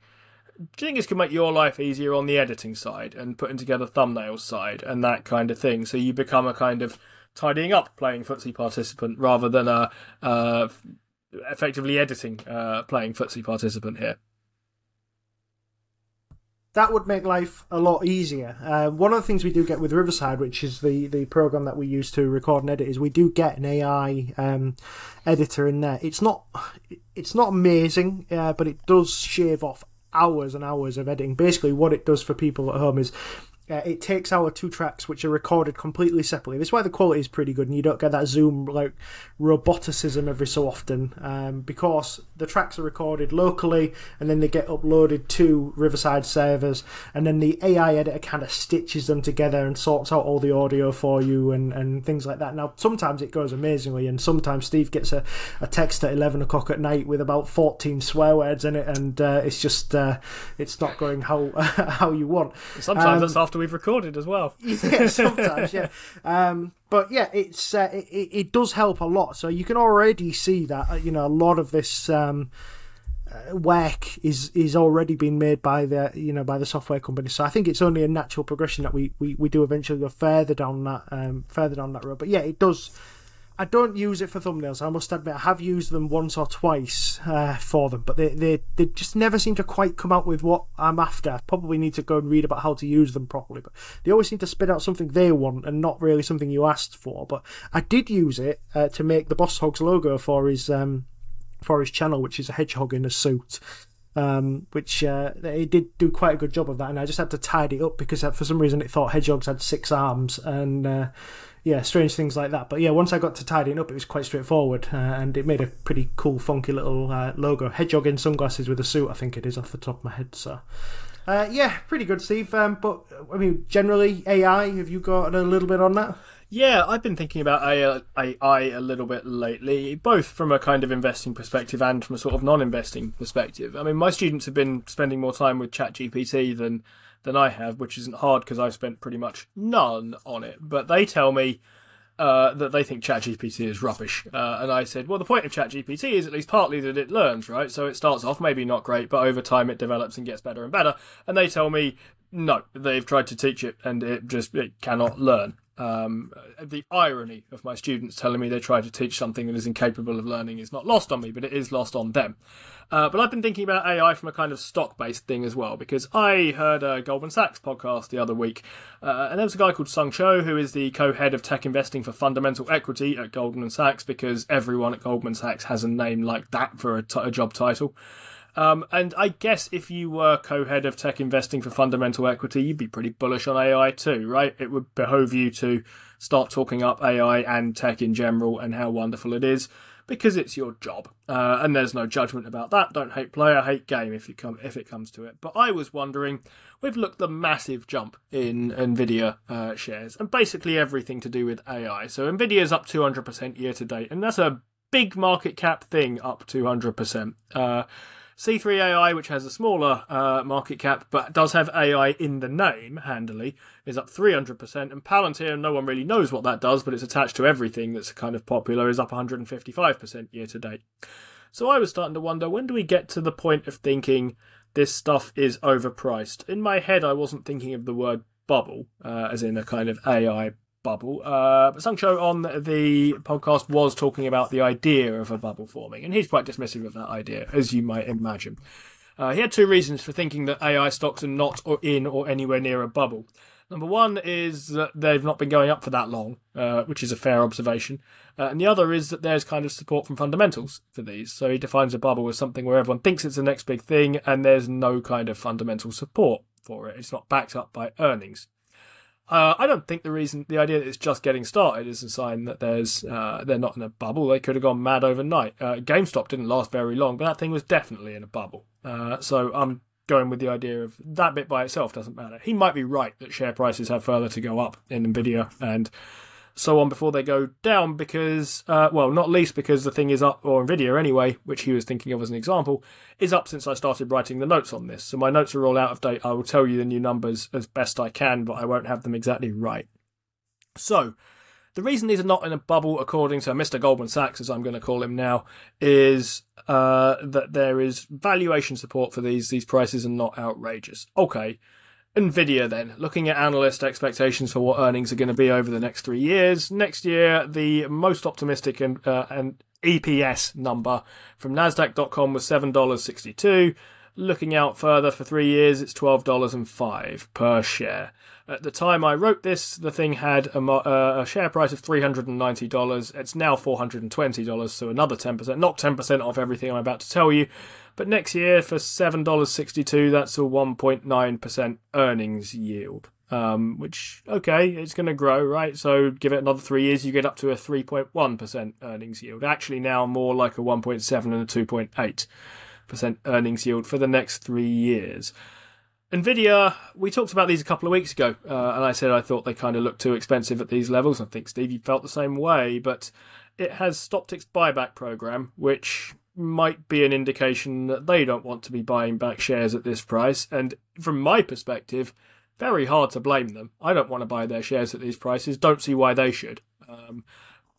do you think this could make your life easier on the editing side and putting together thumbnails side and that kind of thing? So you become a kind of tidying up playing FTSE participant rather than a uh, effectively editing uh, playing FTSE participant here. That would make life a lot easier. Uh, one of the things we do get with Riverside, which is the, the program that we use to record and edit, is we do get an AI um, editor in there. It's not it's not amazing, uh, but it does shave off hours and hours of editing. Basically, what it does for people at home is. Uh, it takes our two tracks, which are recorded completely separately. That's why the quality is pretty good, and you don't get that zoom like roboticism every so often, um, because the tracks are recorded locally and then they get uploaded to Riverside servers, and then the AI editor kind of stitches them together and sorts out all the audio for you and, and things like that. Now, sometimes it goes amazingly, and sometimes Steve gets a, a text at eleven o'clock at night with about fourteen swear words in it, and uh, it's just uh, it's not going how how you want. Sometimes Um, that's after we've recorded as well. yeah, sometimes, yeah. Um, but yeah, it's uh, it, it it does help a lot. So you can already see that uh, you know a lot of this um, uh, work is is already being made by the you know by the software company. So I think it's only a natural progression that we we, we do eventually go further down that um, further down that road. But yeah, it does. I don't use it for thumbnails. I must admit, I have used them once or twice uh, for them, but they, they they just never seem to quite come out with what I'm after. I probably need to go and read about how to use them properly, but they always seem to spit out something they want and not really something you asked for. But I did use it uh, to make the Boss Hogs logo for his um, for his channel, which is a hedgehog in a suit. Um, which uh, it did do quite a good job of that, and I just had to tidy it up because uh, for some reason it thought hedgehogs had six arms, and uh, yeah, strange things like that. But yeah, once I got to tidying up, it was quite straightforward, uh, and it made a pretty cool, funky little uh, logo. Hedgehog in sunglasses with a suit, I think it is off the top of my head. So. Uh, yeah, pretty good, Steve. Um, but I mean, generally, AI. Have you got a little bit on that? Yeah, I've been thinking about AI, a little bit lately, both from a kind of investing perspective and from a sort of non-investing perspective. I mean, my students have been spending more time with ChatGPT than than I have, which isn't hard because I've spent pretty much none on it. But they tell me uh, that they think ChatGPT is rubbish, uh, and I said, well, the point of ChatGPT is at least partly that it learns, right? So it starts off maybe not great, but over time it develops and gets better and better. And they tell me no, they've tried to teach it and it just it cannot learn. Um, the irony of my students telling me they try to teach something that is incapable of learning is not lost on me, but it is lost on them. Uh, but I've been thinking about AI from a kind of stock based thing as well, because I heard a Goldman Sachs podcast the other week, uh, and there was a guy called Sung Cho, who is the co head of tech investing for fundamental equity at Goldman Sachs, because everyone at Goldman Sachs has a name like that for a, t- a job title. Um, and I guess if you were co-head of tech investing for fundamental equity, you'd be pretty bullish on AI too, right? It would behove you to start talking up AI and tech in general and how wonderful it is because it's your job. Uh, and there's no judgment about that. Don't hate player, hate game if you come if it comes to it. But I was wondering, we've looked the massive jump in Nvidia uh, shares and basically everything to do with AI. So Nvidia's up 200% year to date, and that's a big market cap thing up 200%. Uh, C3AI, which has a smaller uh, market cap but does have AI in the name, handily, is up 300%. And Palantir, no one really knows what that does, but it's attached to everything that's kind of popular, is up 155% year to date. So I was starting to wonder when do we get to the point of thinking this stuff is overpriced? In my head, I wasn't thinking of the word bubble, uh, as in a kind of AI bubble. Uh, but Sung Cho on the podcast was talking about the idea of a bubble forming, and he's quite dismissive of that idea, as you might imagine. Uh, he had two reasons for thinking that AI stocks are not or in or anywhere near a bubble. Number one is that they've not been going up for that long, uh, which is a fair observation. Uh, and the other is that there's kind of support from fundamentals for these. So he defines a bubble as something where everyone thinks it's the next big thing and there's no kind of fundamental support for it. It's not backed up by earnings. Uh, I don't think the reason, the idea that it's just getting started is a sign that there's uh, they're not in a bubble. They could have gone mad overnight. Uh, GameStop didn't last very long, but that thing was definitely in a bubble. Uh, so I'm going with the idea of that bit by itself doesn't matter. He might be right that share prices have further to go up in Nvidia and so on before they go down because, uh, well, not least because the thing is up, or Nvidia anyway, which he was thinking of as an example, is up since I started writing the notes on this. So my notes are all out of date. I will tell you the new numbers as best I can, but I won't have them exactly right. So, the reason these are not in a bubble, according to Mr. Goldman Sachs, as I'm going to call him now, is uh, that there is valuation support for these. These prices are not outrageous. Okay. Nvidia, then, looking at analyst expectations for what earnings are going to be over the next three years. Next year, the most optimistic and, uh, and EPS number from Nasdaq.com was $7.62. Looking out further for three years, it's $12.05 per share. At the time I wrote this, the thing had a, uh, a share price of $390. It's now $420, so another 10%, not 10% off everything I'm about to tell you. But next year, for $7.62, that's a 1.9% earnings yield. Um, which, okay, it's going to grow, right? So give it another three years, you get up to a 3.1% earnings yield. Actually, now more like a 1.7 and a 2.8% earnings yield for the next three years. Nvidia, we talked about these a couple of weeks ago, uh, and I said I thought they kind of looked too expensive at these levels. I think Stevie felt the same way, but it has stopped its buyback program, which might be an indication that they don't want to be buying back shares at this price. And from my perspective, very hard to blame them. I don't want to buy their shares at these prices. Don't see why they should. Um,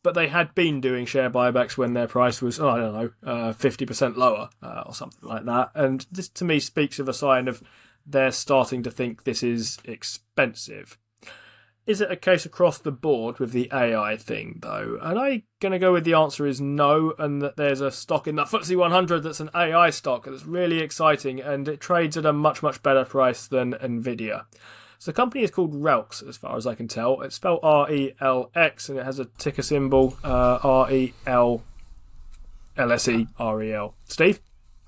but they had been doing share buybacks when their price was, oh, I don't know, uh, 50% lower uh, or something like that. And this to me speaks of a sign of they're starting to think this is expensive. Is it a case across the board with the AI thing, though? And I'm going to go with the answer is no, and that there's a stock in the FTSE 100 that's an AI stock that's really exciting and it trades at a much, much better price than Nvidia. So the company is called Relx, as far as I can tell. It's spelled R E L X and it has a ticker symbol uh, R E L L S E R E L. Steve?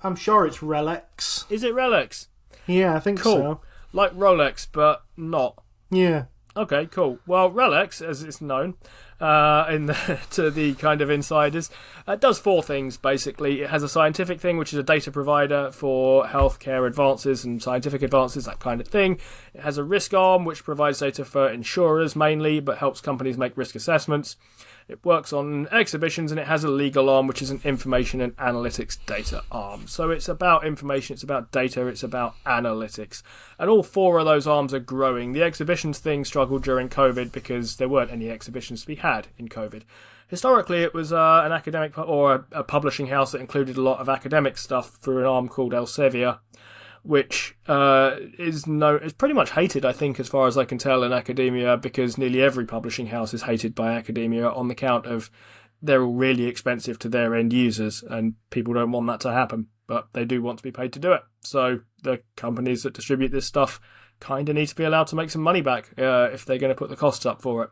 I'm sure it's Relics. Is it Relx? Yeah, I think Cool. so. Like Rolex, but not. Yeah. Okay, cool. Well, Relics, as it's known uh, in the, to the kind of insiders, uh, does four things basically. It has a scientific thing, which is a data provider for healthcare advances and scientific advances, that kind of thing. It has a risk arm, which provides data for insurers mainly, but helps companies make risk assessments. It works on exhibitions and it has a legal arm, which is an information and analytics data arm. So it's about information, it's about data, it's about analytics. And all four of those arms are growing. The exhibitions thing struggled during COVID because there weren't any exhibitions to be had in COVID. Historically, it was uh, an academic or a, a publishing house that included a lot of academic stuff through an arm called Elsevier which uh, is no is pretty much hated, I think, as far as I can tell in academia, because nearly every publishing house is hated by academia on the count of they're all really expensive to their end users, and people don't want that to happen, but they do want to be paid to do it. So the companies that distribute this stuff kind of need to be allowed to make some money back uh, if they're going to put the costs up for it.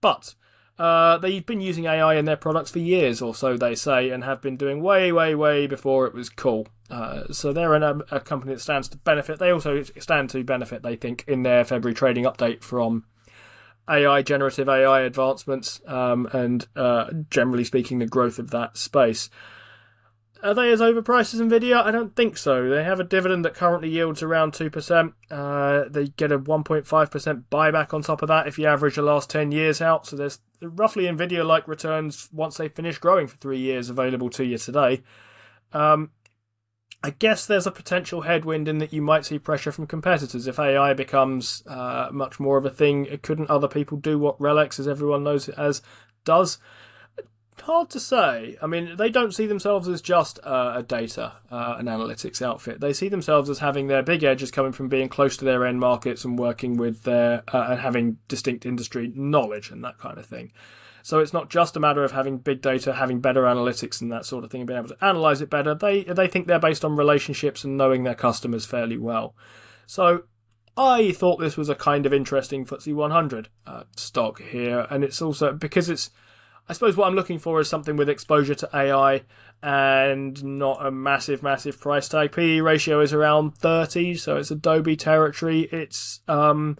But uh, they've been using AI in their products for years or so, they say, and have been doing way, way, way before it was cool. Uh, so they're an, a company that stands to benefit. They also stand to benefit, they think, in their February trading update from AI, generative AI advancements, um, and uh, generally speaking, the growth of that space. Are they as overpriced as Nvidia? I don't think so. They have a dividend that currently yields around 2%. Uh, they get a 1.5% buyback on top of that if you average the last 10 years out. So there's roughly Nvidia like returns once they finish growing for three years available to you today. Um, I guess there's a potential headwind in that you might see pressure from competitors. If AI becomes uh, much more of a thing, couldn't other people do what Relics, as everyone knows it as, does? hard to say. I mean, they don't see themselves as just uh, a data uh, and analytics outfit. They see themselves as having their big edges coming from being close to their end markets and working with their uh, and having distinct industry knowledge and that kind of thing. So it's not just a matter of having big data, having better analytics and that sort of thing, and being able to analyze it better. They they think they're based on relationships and knowing their customers fairly well. So I thought this was a kind of interesting FTSE 100 uh, stock here, and it's also because it's. I suppose what I'm looking for is something with exposure to AI and not a massive, massive price tag. PE ratio is around 30, so it's Adobe territory. It's um,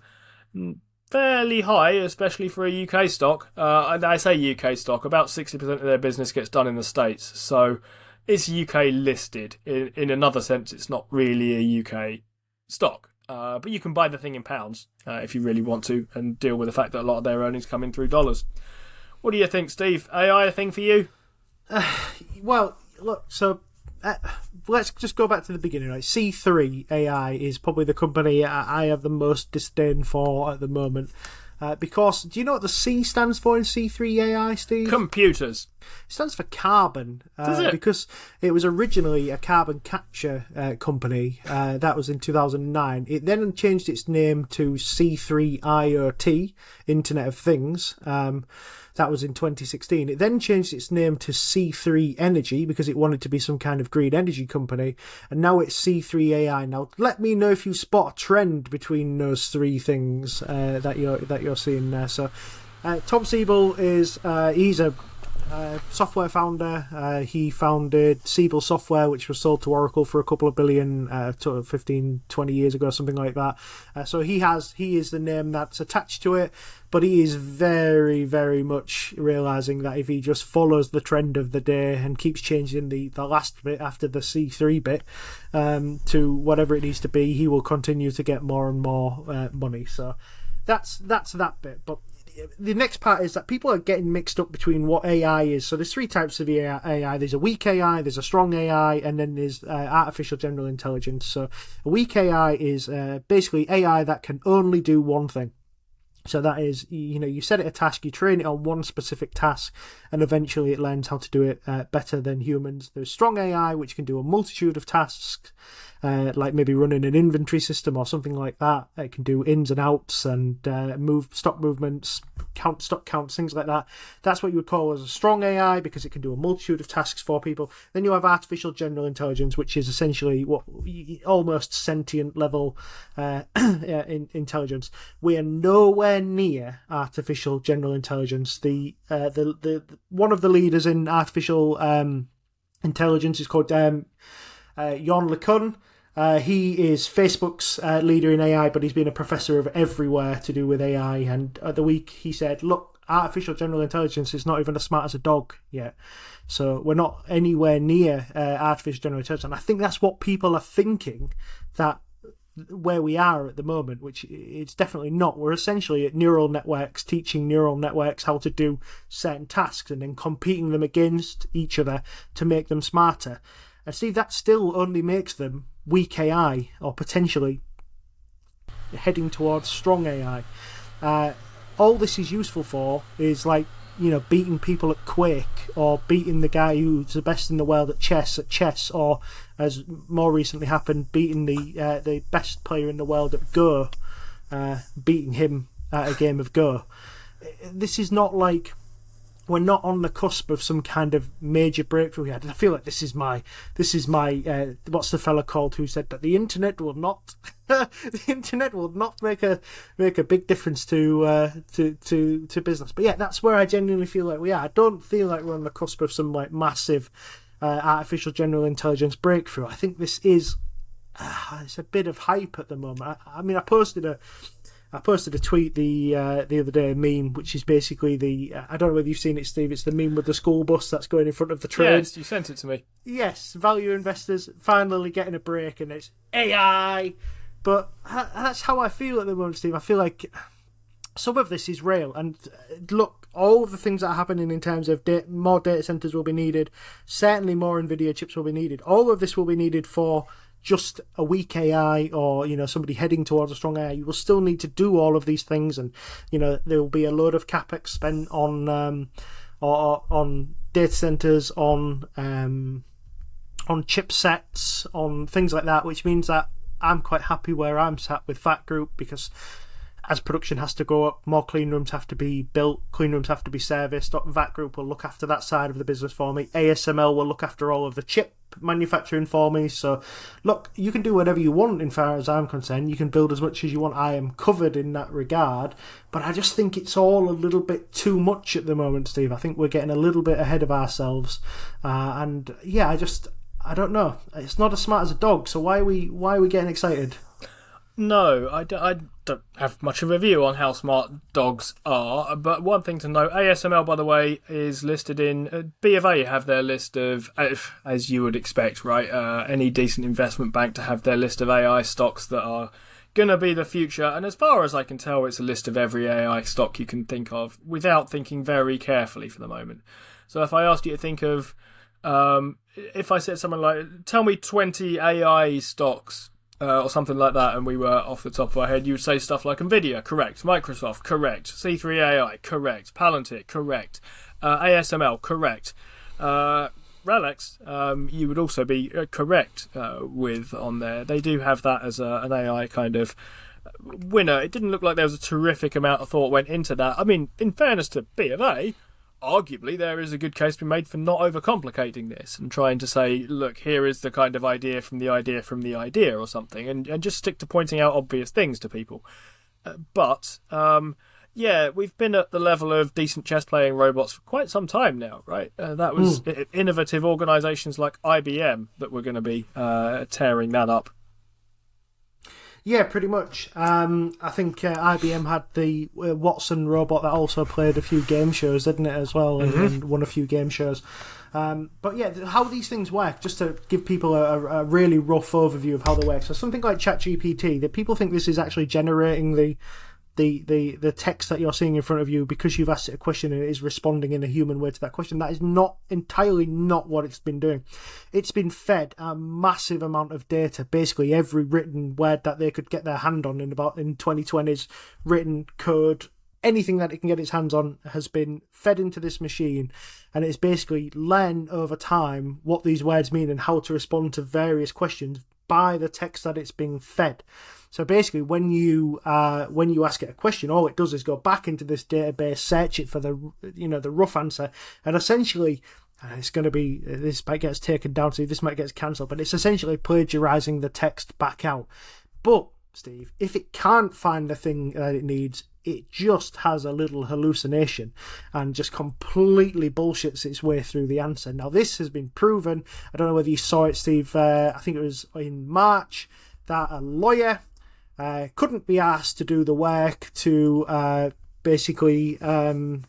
fairly high, especially for a UK stock. Uh, and I say UK stock, about 60% of their business gets done in the States. So it's UK listed. In, in another sense, it's not really a UK stock. Uh, but you can buy the thing in pounds uh, if you really want to and deal with the fact that a lot of their earnings come in through dollars. What do you think, Steve? AI a thing for you? Well, look, so uh, let's just go back to the beginning. Right, C3 AI is probably the company I I have the most disdain for at the moment. Uh, because do you know what the C stands for in C3 AI, Steve? Computers. It stands for carbon. Uh, Does it? Because it was originally a carbon capture uh, company. Uh, that was in 2009. It then changed its name to C3 IoT, Internet of Things. Um, that was in 2016. It then changed its name to C3 Energy because it wanted to be some kind of green energy company. And now it's C3 AI. Now, let me know if you spot a trend between those three things uh, that you're that you're seeing there. So, uh, Tom Siebel is uh, he's a uh, software founder. Uh, he founded Siebel Software, which was sold to Oracle for a couple of billion, uh, 15, 20 years ago, something like that. Uh, so he has, he is the name that's attached to it, but he is very, very much realizing that if he just follows the trend of the day and keeps changing the, the last bit after the C3 bit um, to whatever it needs to be, he will continue to get more and more uh, money. So that's that's that bit. But the next part is that people are getting mixed up between what AI is. So there's three types of AI. There's a weak AI, there's a strong AI, and then there's uh, artificial general intelligence. So a weak AI is uh, basically AI that can only do one thing. So that is, you know, you set it a task, you train it on one specific task, and eventually it learns how to do it uh, better than humans. There's strong AI, which can do a multitude of tasks, uh, like maybe running an inventory system or something like that. It can do ins and outs and uh, move stock movements, count stock counts, things like that. That's what you would call as a strong AI because it can do a multitude of tasks for people. Then you have artificial general intelligence, which is essentially what almost sentient level uh, intelligence. We are nowhere near artificial general intelligence. The uh, the the one of the leaders in artificial um, intelligence is called um, uh, Yann LeCun. Uh, he is Facebook's uh, leader in AI, but he's been a professor of everywhere to do with AI. And the week, he said, "Look, artificial general intelligence is not even as smart as a dog yet, so we're not anywhere near uh, artificial general intelligence." And I think that's what people are thinking that where we are at the moment, which it's definitely not. We're essentially at neural networks, teaching neural networks how to do certain tasks and then competing them against each other to make them smarter. And Steve, that still only makes them weak AI or potentially heading towards strong AI. Uh, all this is useful for is like you know beating people at Quake or beating the guy who's the best in the world at chess at chess or as more recently happened beating the uh, the best player in the world at Go, uh, beating him at a game of Go. This is not like we're not on the cusp of some kind of major breakthrough yet. I feel like this is my this is my uh, what's the fella called who said that the internet will not the internet will not make a make a big difference to uh, to to to business. But yeah, that's where I genuinely feel like we are. I don't feel like we're on the cusp of some like massive uh, artificial general intelligence breakthrough. I think this is uh, it's a bit of hype at the moment. I, I mean, I posted a I posted a tweet the uh, the other day, a meme, which is basically the I don't know whether you've seen it, Steve. It's the meme with the school bus that's going in front of the train. Yes, you sent it to me. Yes, value investors finally getting a break, and it's AI. But that's how I feel at the moment, Steve. I feel like some of this is real, and uh, look, all of the things that are happening in terms of da- more data centers will be needed. Certainly, more Nvidia chips will be needed. All of this will be needed for just a weak AI or you know somebody heading towards a strong AI, you will still need to do all of these things, and you know there will be a load of capex spent on um, or on data centers, on um, on chipsets, on things like that, which means that I'm quite happy where I'm sat with Fat Group because as production has to go up, more clean rooms have to be built, clean rooms have to be serviced. That Group will look after that side of the business for me. ASML will look after all of the chip manufacturing for me. So, look, you can do whatever you want, in far as I'm concerned. You can build as much as you want. I am covered in that regard. But I just think it's all a little bit too much at the moment, Steve. I think we're getting a little bit ahead of ourselves. Uh, and yeah, I just, I don't know. It's not as smart as a dog. So why are we, why are we getting excited? No, I I don't have much of a view on how smart dogs are. But one thing to note, ASML, by the way, is listed in uh, B of A have their list of, as you would expect, right? Uh, any decent investment bank to have their list of AI stocks that are going to be the future. And as far as I can tell, it's a list of every AI stock you can think of without thinking very carefully for the moment. So if I asked you to think of, um, if I said something like, tell me 20 AI stocks uh, or something like that, and we were off the top of our head, you would say stuff like Nvidia, correct, Microsoft, correct, C3AI, correct, Palantir, correct, uh, ASML, correct. Uh, RELX, um, you would also be uh, correct uh, with on there. They do have that as a, an AI kind of winner. It didn't look like there was a terrific amount of thought went into that. I mean, in fairness to B of A, arguably there is a good case to be made for not overcomplicating this and trying to say, look, here is the kind of idea from the idea from the idea or something, and, and just stick to pointing out obvious things to people. Uh, but um, yeah, we've been at the level of decent chess playing robots for quite some time now, right? Uh, that was mm. innovative organisations like IBM that were going to be uh, tearing that up. Yeah, pretty much. Um, I think uh, IBM had the uh, Watson robot that also played a few game shows, didn't it, as well, and, mm-hmm. and won a few game shows. Um, but yeah, how these things work, just to give people a, a, really rough overview of how they work. So something like ChatGPT, that people think this is actually generating the the, the, the text that you're seeing in front of you because you've asked it a question and it is responding in a human way to that question. That is not entirely not what it's been doing. It's been fed a massive amount of data. Basically, every written word that they could get their hand on in about in 2020's written code, anything that it can get its hands on has been fed into this machine and it's basically learned over time what these words mean and how to respond to various questions by the text that it's being fed. So basically, when you uh, when you ask it a question, all it does is go back into this database, search it for the you know the rough answer, and essentially uh, it's going to be this might gets taken down so this might get cancelled but it's essentially plagiarizing the text back out. But steve if it can't find the thing that it needs it just has a little hallucination and just completely bullshits its way through the answer. Now this has been proven. I don't know whether you saw it steve uh, i think it was in march that a lawyer uh, couldn't be asked to do the work to uh, basically. Um,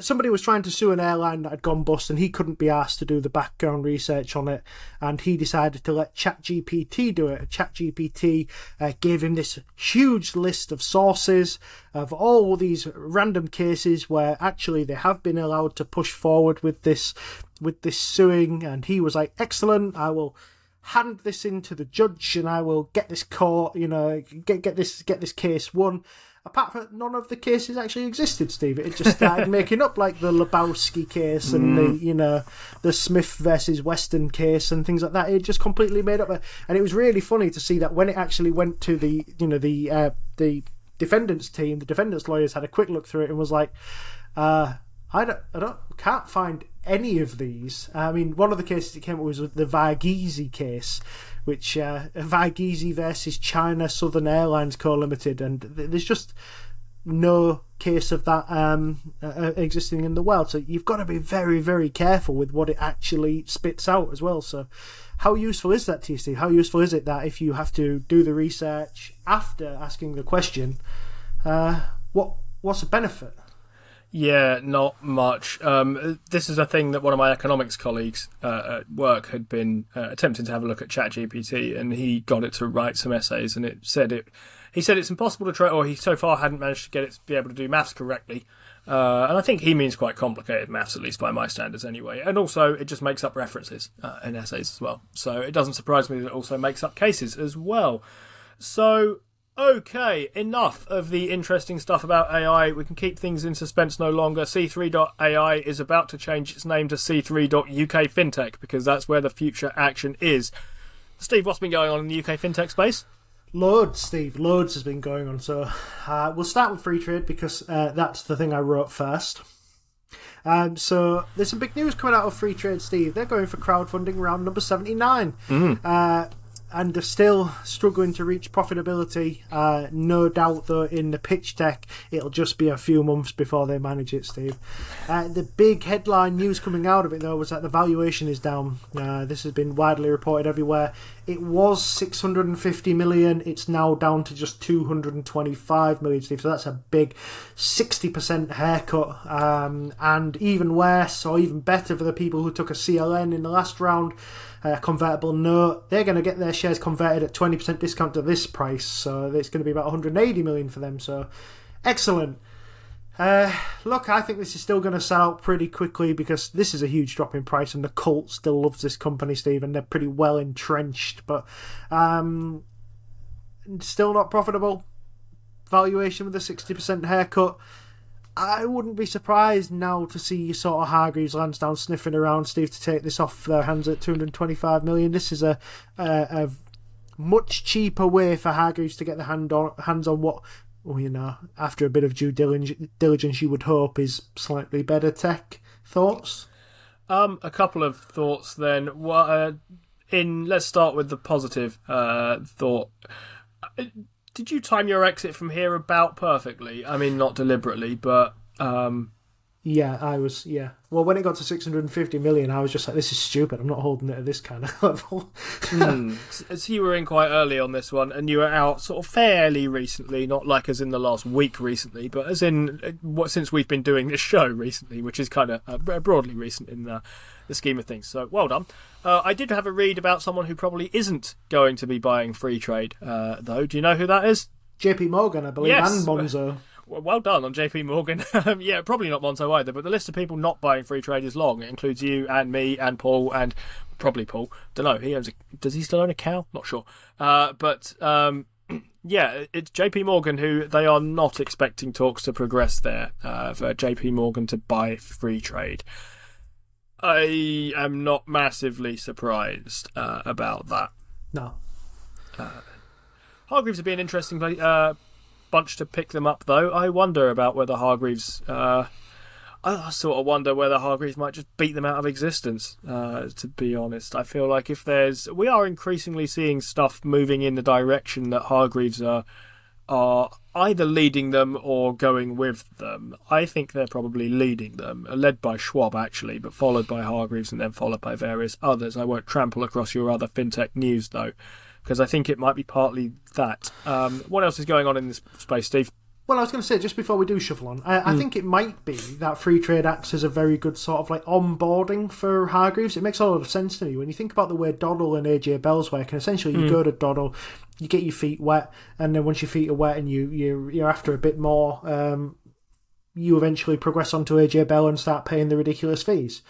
somebody was trying to sue an airline that had gone bust and he couldn't be asked to do the background research on it and he decided to let ChatGPT do it. ChatGPT uh, gave him this huge list of sources of all these random cases where actually they have been allowed to push forward with this with this suing and he was like excellent I will hand this in to the judge and I will get this court, you know, get get this get this case won. Apart from none of the cases actually existed, Steve. It just started making up like the Lebowski case and mm. the you know the Smith versus Western case and things like that. It just completely made up, and it was really funny to see that when it actually went to the you know the uh, the defendants team, the defendants lawyers had a quick look through it and was like, uh, I don't, I don't, can't find any of these. I mean, one of the cases that came up was the Varghese case, which uh, Varghese versus China Southern Airlines Co Limited, and there's just no case of that um, uh, existing in the world. So you've got to be very, very careful with what it actually spits out as well. So, how useful is that, TC? How useful is it that if you have to do the research after asking the question, uh, what what's the benefit? Yeah, not much. Um, this is a thing that one of my economics colleagues uh, at work had been uh, attempting to have a look at ChatGPT, and he got it to write some essays, and it said it. He said it's impossible to try, or he so far hadn't managed to get it to be able to do maths correctly. Uh, and I think he means quite complicated maths, at least by my standards, anyway. And also, it just makes up references uh, in essays as well. So it doesn't surprise me that it also makes up cases as well. So Okay, enough of the interesting stuff about AI. We can keep things in suspense no longer. C3.ai is about to change its name to C3.UK FinTech because that's where the future action is. Steve, what's been going on in the UK FinTech space? Loads, Steve. Loads has been going on. So uh, we'll start with Freetrade because uh, that's the thing I wrote first. Um, so there's some big news coming out of Freetrade, Steve. They're going for crowdfunding round number 79. Uh, and they're still struggling to reach profitability. Uh, no doubt, though, in the pitch deck, it'll just be a few months before they manage it, Steve. Uh, the big headline news coming out of it, though, was that the valuation is down. Uh, this has been widely reported everywhere. It was 650 million. It's now down to just 225 million, Steve. So that's a big 60% haircut. Um, and even worse, or even better for the people who took a CLN in the last round, a convertible note, they're going to get their shares converted at 20% discount to this price. So it's going to be about 180 million for them. So excellent. Uh, look, I think this is still going to sell out pretty quickly because this is a huge drop in price, and the cult still loves this company, Steve, and they're pretty well entrenched. But um, still not profitable. Valuation with a sixty percent haircut. I wouldn't be surprised now to see sort of Hargreaves Lansdown sniffing around, Steve, to take this off their hands at 225 million. This is a, a, a much cheaper way for Hargreaves to get the hand on, hands on what, well, you know, after a bit of due diligence, you would hope is slightly better tech. Thoughts? Um, a couple of thoughts then. Well, uh, in let's start with the positive uh, thought. Did you time your exit from here about perfectly? I mean, not deliberately, but um, yeah, I was. Yeah. Well, when it got to 650 million, I was just like, "This is stupid. I'm not holding it at this kind of level." hmm. So you were in quite early on this one, and you were out sort of fairly recently, not like as in the last week recently, but as in uh, what since we've been doing this show recently, which is kind of uh, broadly recent in the, the scheme of things. So well done. Uh, I did have a read about someone who probably isn't going to be buying Freetrade, uh, though. Do you know who that is? JP Morgan, I believe, Yes. and Monzo. Well done on JP Morgan. Um, yeah, probably not Monzo either, but the list of people not buying Freetrade is long. It includes you and me and Paul and probably Paul. Don't know. He owns a. Does he still own a cow? Not sure. Uh, but um, yeah, it's JP Morgan who they are not expecting talks to progress there uh, for JP Morgan to buy Freetrade. I am not massively surprised uh, about that. No. Hargreaves would be an interesting uh, bunch to pick them up, though. I wonder about whether Hargreaves. Uh, I sort of wonder whether Hargreaves might just beat them out of existence. Uh, to be honest, I feel like if there's, we are increasingly seeing stuff moving in the direction that Hargreaves are are either leading them or going with them. I think they're probably leading them, led by Schwab actually, but followed by Hargreaves and then followed by various others. I won't trample across your other fintech news though, because I think it might be partly that. Um, what else is going on in this space, Steve? Well, I was going to say just before we do shuffle on, I, I think it might be that Freetrade acts as a very good sort of like onboarding for Hargreaves. It makes a lot of sense to me when you think about the way Dodl and AJ Bell's work. And essentially, you go to Dodl, you get your feet wet, and then once your feet are wet and you you you're after a bit more, um, you eventually progress onto AJ Bell and start paying the ridiculous fees.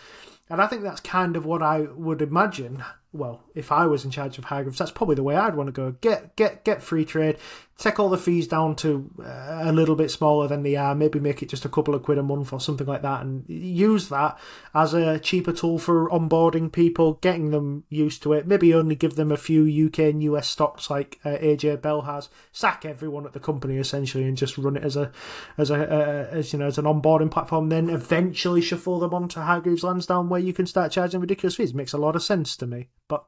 And I think that's kind of what I would imagine. Well, if I was in charge of Hargreaves, that's probably the way I'd want to go. Get get get Freetrade, take all the fees down to uh, a little bit smaller than they are. Maybe make it just a couple of quid a month or something like that, and use that as a cheaper tool for onboarding people, getting them used to it. Maybe only give them a few UK and US stocks like uh, AJ Bell has. Sack everyone at the company essentially, and just run it as a as a uh, as you know as an onboarding platform. Then eventually shuffle them onto Hargreaves Lansdown, where you can start charging ridiculous fees. Makes a lot of sense to me. But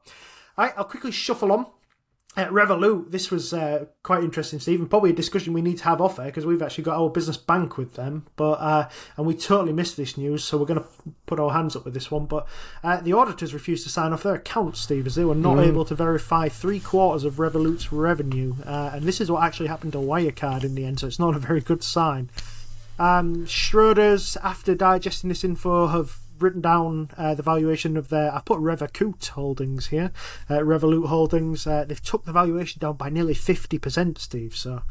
I, I'll quickly shuffle on. Uh, Revolut, this was uh, quite interesting, Stephen. Probably a discussion we need to have off air because we've actually got our business bank with them, but uh, and we totally missed this news, so we're going to put our hands up with this one. But uh, the auditors refused to sign off their accounts, Steve, as they were not able to verify three quarters of Revolut's revenue, uh, and this is what actually happened to Wirecard in the end. So it's not a very good sign. Um, Schroders, after digesting this info, have written down uh, the valuation of their. I put Revolut Holdings here. Uh, Revolut Holdings. Uh, they've took the valuation down by nearly fifty percent, Steve. So.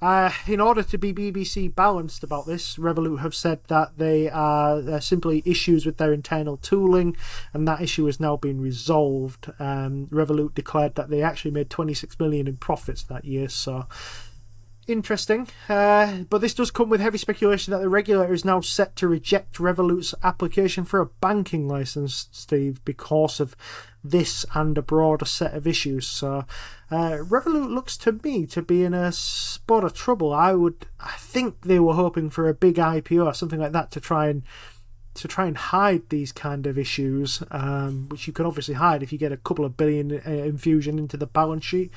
Uh, in order to be BBC balanced about this, Revolut have said that they are simply issues with their internal tooling, and that issue has now been resolved. Um, Revolut declared that they actually made 26 million in profits that year, so interesting. Uh, but this does come with heavy speculation that the regulator is now set to reject Revolut's application for a banking license, Steve, because of this and a broader set of issues. So, uh, Revolut looks to me to be in a spot of trouble. I would, I think they were hoping for a big IPO or something like that to try and to try and hide these kind of issues, um, which you can obviously hide if you get a couple of billion uh, infusion into the balance sheet.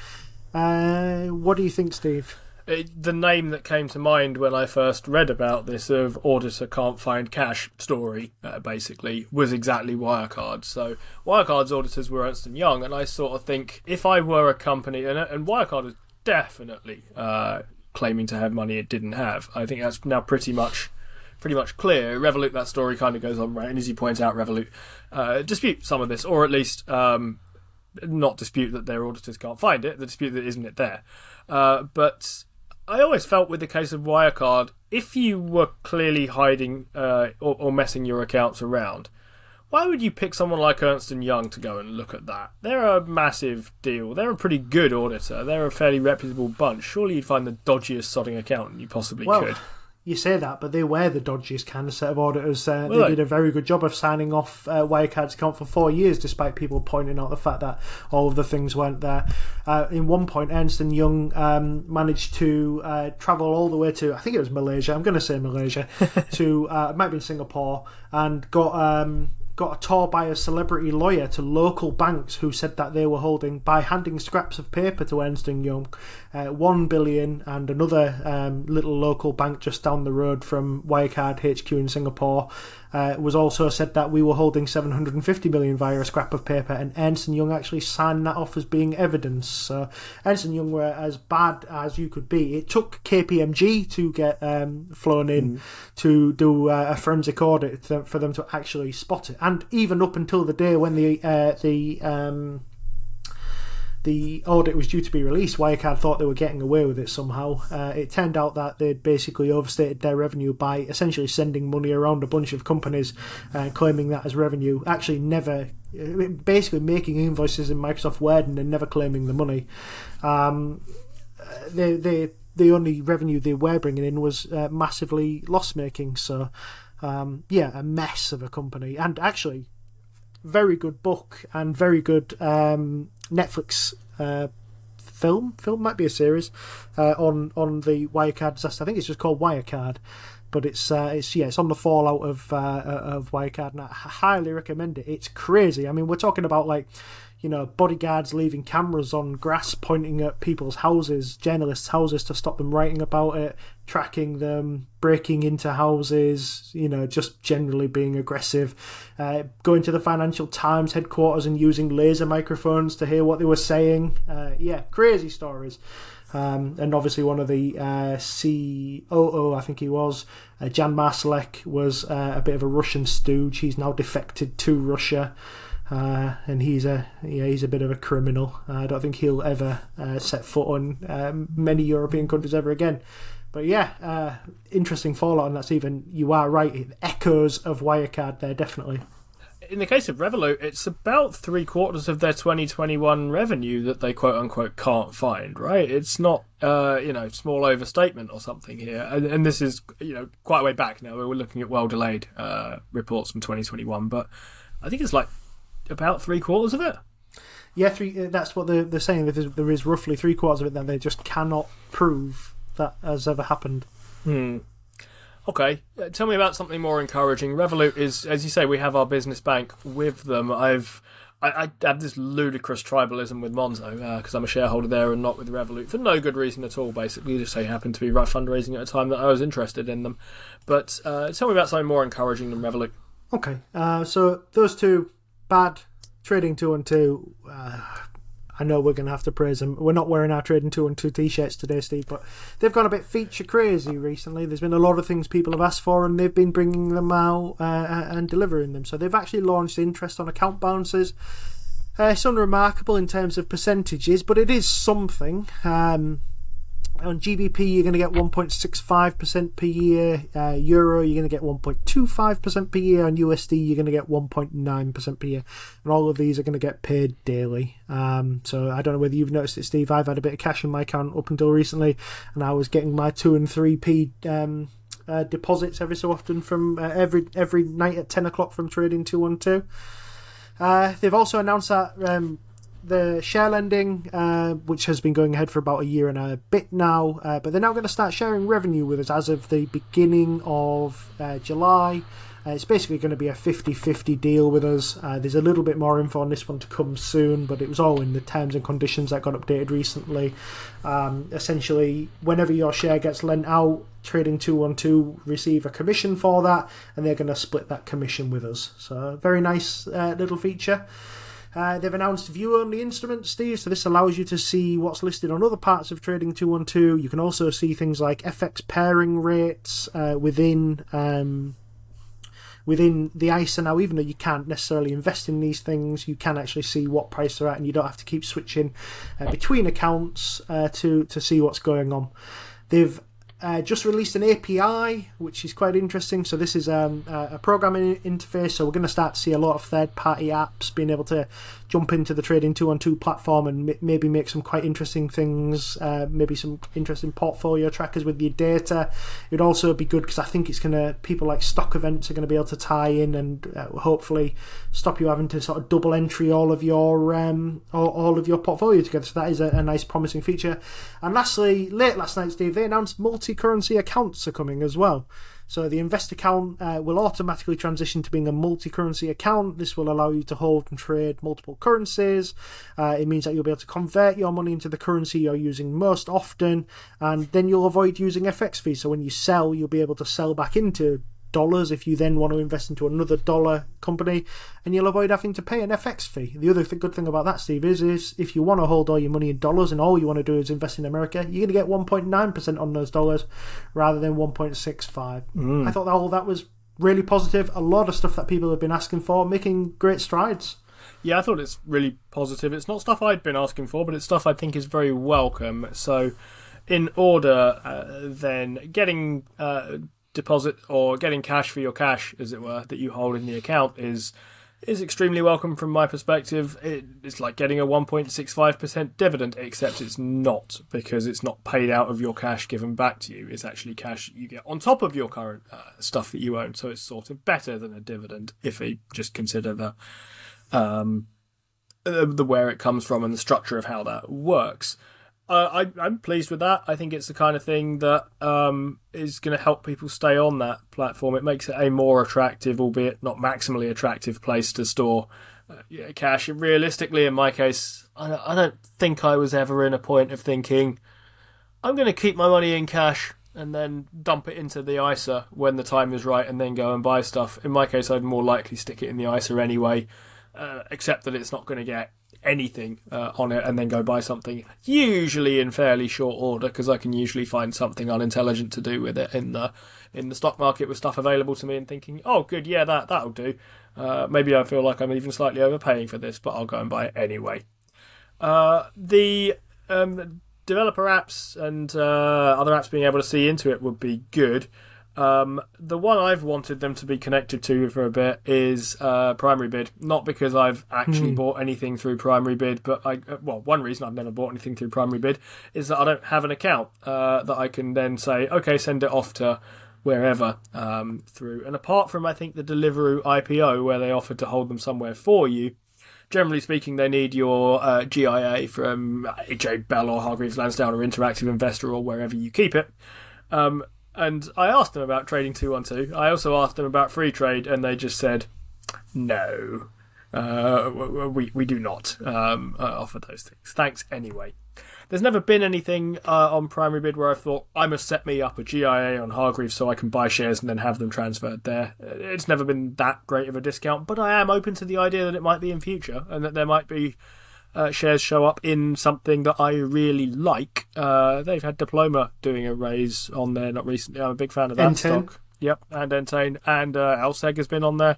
Uh, what do you think, Steve? It, the name that came to mind when I first read about this of auditor can't find cash story, uh, basically, was exactly Wirecard. So Wirecard's auditors were Ernst and Young, and I sort of think if I were a company, and, and Wirecard is definitely uh, claiming to have money it didn't have. I think that's now pretty much pretty much clear. Revolut, that story kind of goes on, right? And as you point out, Revolut uh, dispute some of this, or at least um, not dispute that their auditors can't find it. The dispute that isn't it there. Uh, but I always felt with the case of Wirecard, if you were clearly hiding uh, or, or, messing your accounts around, why would you pick someone like Ernst and Young to go and look at that? They're a massive deal. They're a pretty good auditor. They're a fairly reputable bunch. Surely you'd find the dodgiest sodding accountant you possibly well, could you say that, but they were the dodgiest kind of set of auditors. Uh, they did a very good job of signing off uh, Wirecard's account for four years, despite people pointing out the fact that all of the things weren't there. Uh, in one point, Ernst and Young um, managed to uh, travel all the way to, I think it was Malaysia. I'm going to say Malaysia, to uh, it might have been Singapore, and got um, got a tour by a celebrity lawyer to local banks who said that they were holding by handing scraps of paper to Ernst and Young, uh, one billion, and another um, little local bank just down the road from Wirecard HQ in Singapore uh, was also said that we were holding 750 million via a scrap of paper, and Ernst and Young actually signed that off as being evidence. So Ernst and Young were as bad as you could be. It took KPMG to get um, flown in mm. to do uh, a forensic audit for them to actually spot it, and even up until the day when the uh, the um, the audit was due to be released, Wirecard thought they were getting away with it somehow. Uh, it turned out that they'd basically overstated their revenue by essentially sending money around a bunch of companies and uh, claiming that as revenue. Actually, never, basically making invoices in Microsoft Word and then never claiming the money. Um, they, they, the only revenue they were bringing in was uh, massively loss making. So, um, yeah, a mess of a company. And actually, very good book and very good um, Netflix uh, film. Film might be a series uh, on on the Wirecard disaster. I think it's just called Wirecard, but it's uh, it's yeah it's on the fallout of uh, of Wirecard, and I highly recommend it. It's crazy. I mean, we're talking about like you know, bodyguards leaving cameras on grass pointing at people's houses, journalists' houses to stop them writing about it, tracking them, breaking into houses, you know, just generally being aggressive, uh, going to the Financial Times headquarters and using laser microphones to hear what they were saying. Uh, yeah, crazy stories. Um, and obviously, one of the uh, COO, I think he was, uh, Jan Marsalek, was uh, a bit of a Russian stooge. He's now defected to Russia. Uh, and he's a yeah, he's a bit of a criminal. Uh, I don't think he'll ever uh, set foot on um, many European countries ever again. But yeah, uh, interesting fallout, and that's even you are right. Echoes of Wirecard there, definitely. In the case of Revolut, it's about three quarters of their 2021 revenue that they quote unquote can't find. Right? It's not uh, you know small overstatement or something here, and, and, this is you know quite a way back now. We're looking at well delayed uh, reports from 2021, but I think it's like about three quarters of it. Yeah, three. Uh, that's what they're, they're saying. There is, there is roughly three quarters of it that they just cannot prove that has ever happened. Hmm. Okay, uh, tell me about something more encouraging. Revolut is, as you say, we have our business bank with them. I've I, I have this ludicrous tribalism with Monzo because uh, I'm a shareholder there and not with Revolut for no good reason at all. Basically, just so happened to be right fundraising at a time that I was interested in them. But uh, tell me about something more encouraging than Revolut. Okay, uh, so those two bad Trading 212. Uh, I know we're going to have to praise them. We're not wearing our Trading 212 t-shirts today, Steve, but they've gone a bit feature crazy recently. There's been a lot of things people have asked for, and they've been bringing them out uh, uh and delivering them. So they've actually launched interest on account balances. Uh, it's unremarkable in terms of percentages, but it is something. Um, On GBP, you're going to get 1.65% per year. Uh, Euro, you're going to get 1.25% per year. On USD, you're going to get 1.9% per year. And all of these are going to get paid daily. Um, so I don't know whether you've noticed it, Steve. I've had a bit of cash in my account up until recently, and I was getting my 2 and 3p. Um, uh, deposits every so often from uh, every every night at 10 o'clock from trading 212 uh, they've also announced that um, the share lending, uh, which has been going ahead for about a year and a bit now, uh, but they're now going to start sharing revenue with us as of the beginning of uh, July. Uh, it's basically going to be a 50 50 deal with us. Uh, there's a little bit more info on this one to come soon, but it was all in the terms and conditions that got updated recently. Um, essentially, whenever your share gets lent out, Trading 212 receive a commission for that, and they're going to split that commission with us. So, very nice uh, little feature. Uh, they've announced view only instruments, Steve, so this allows you to see what's listed on other parts of Trading 212. You can also see things like FX pairing rates uh, within. Um, within the ISA now, even though you can't necessarily invest in these things, you can actually see what price they're at, and you don't have to keep switching uh, between accounts uh, to to see what's going on. They've uh, just released an API, which is quite interesting. So this is um, a programming interface. So we're going to start to see a lot of third-party apps being able to jump into the Trading 212 platform and m- maybe make some quite interesting things. Uh, maybe some interesting portfolio trackers with your data. It'd also be good because I think it's going to people like stock events are going to be able to tie in and uh, hopefully stop you having to sort of double entry all of your um, all, all of your portfolio together. So that is a, a nice, promising feature. And lastly, late last night, Steve, they announced multi-currency accounts are coming as well. So the invest account uh, will automatically transition to being a multi-currency account. This will allow you to hold and trade multiple currencies. Uh, it means that you'll be able to convert your money into the currency you're using most often, and then you'll avoid using FX fees. So when you sell, you'll be able to sell back into dollars if you then want to invest into another dollar company, and you'll avoid having to pay an FX fee. The other th- good thing about that, Steve, is, is if you want to hold all your money in dollars and all you want to do is invest in America, you're going to get 1.9% on those dollars rather than 1.65. I thought that all that was really positive. A lot of stuff that people have been asking for, making great strides. Yeah, I thought it's really positive. It's not stuff I'd been asking for, but it's stuff I think is very welcome. So, in order, uh, then getting uh, deposit or getting cash for your cash, as it were, that you hold in the account is is extremely welcome from my perspective. It, it's like getting a 1.65% dividend, except it's not because it's not paid out of your cash given back to you. It's actually cash you get on top of your current uh, stuff that you own. So it's sort of better than a dividend if you just consider the um, uh, the where it comes from and the structure of how that works. Uh, I, I'm pleased with that. I think it's the kind of thing that um, is going to help people stay on that platform. It makes it a more attractive, albeit not maximally attractive, place to store uh, yeah, cash. And realistically, in my case, I don't, I don't think I was ever in a point of thinking I'm going to keep my money in cash and then dump it into the ISA when the time is right, and then go and buy stuff. In my case, I'd more likely stick it in the ISA anyway, uh, except that it's not going to get anything uh, on it and then go buy something usually in fairly short order because I can usually find something unintelligent to do with it in the in the stock market with stuff available to me and thinking oh good yeah that that'll do. Uh, maybe I feel like I'm even slightly overpaying for this but I'll go and buy it anyway. Uh, the um, developer apps and uh, other apps being able to see into it would be good um, the one I've wanted them to be connected to for a bit is uh, Primary Bid. Not because I've actually bought anything through Primary Bid, but I uh, well, one reason I've never bought anything through Primary Bid is that I don't have an account uh, that I can then say, okay, send it off to wherever um, through. And apart from I think the Deliveroo IPO where they offered to hold them somewhere for you. Generally speaking, they need your uh, GIA from AJ Bell or Hargreaves Lansdown or Interactive Investor or wherever you keep it. Um, and I asked them about trading 212. I also asked them about Freetrade, and they just said, no, uh, we, we do not um, uh, offer those things. Thanks anyway. There's never been anything uh, on Primary Bid where I thought I must set me up a GIA on Hargreaves so I can buy shares and then have them transferred there. It's never been that great of a discount, but I am open to the idea that it might be in future and that there might be uh, shares show up in something that I really like. Uh, they've had Diploma doing a raise on there not recently. I'm a big fan of that Entain. stock. Yep, and Entain and uh, LSEG has been on there.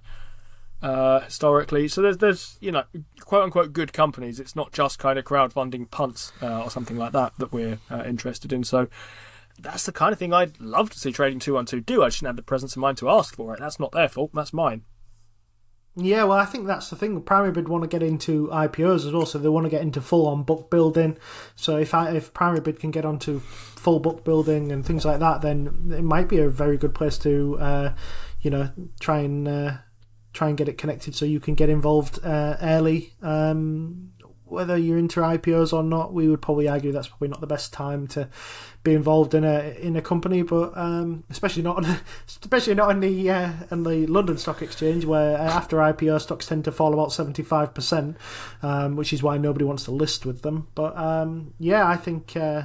uh, historically. So there's there's you know quote unquote good companies. It's not just kind of crowdfunding punts uh, or something like that that we're uh, interested in. So that's the kind of thing I'd love to see Trading Two One Two do. I just didn't have the presence of mind to ask for it. That's not their fault. That's mine. Yeah, well, I think that's the thing. Primary Bid want to get into IPOs as well, so they want to get into full on book building. So if I, if Primary Bid can get onto full book building and things like that, then it might be a very good place to, uh, you know, try and uh, try and get it connected so you can get involved uh, early. Um, whether you're into IPOs or not, we would probably argue that's probably not the best time to be involved in a in a company, but um, especially not on, especially not in the uh, the London Stock Exchange, where uh, after IPO stocks tend to fall about seventy five percent, um, which is why nobody wants to list with them. But um, yeah, I think uh,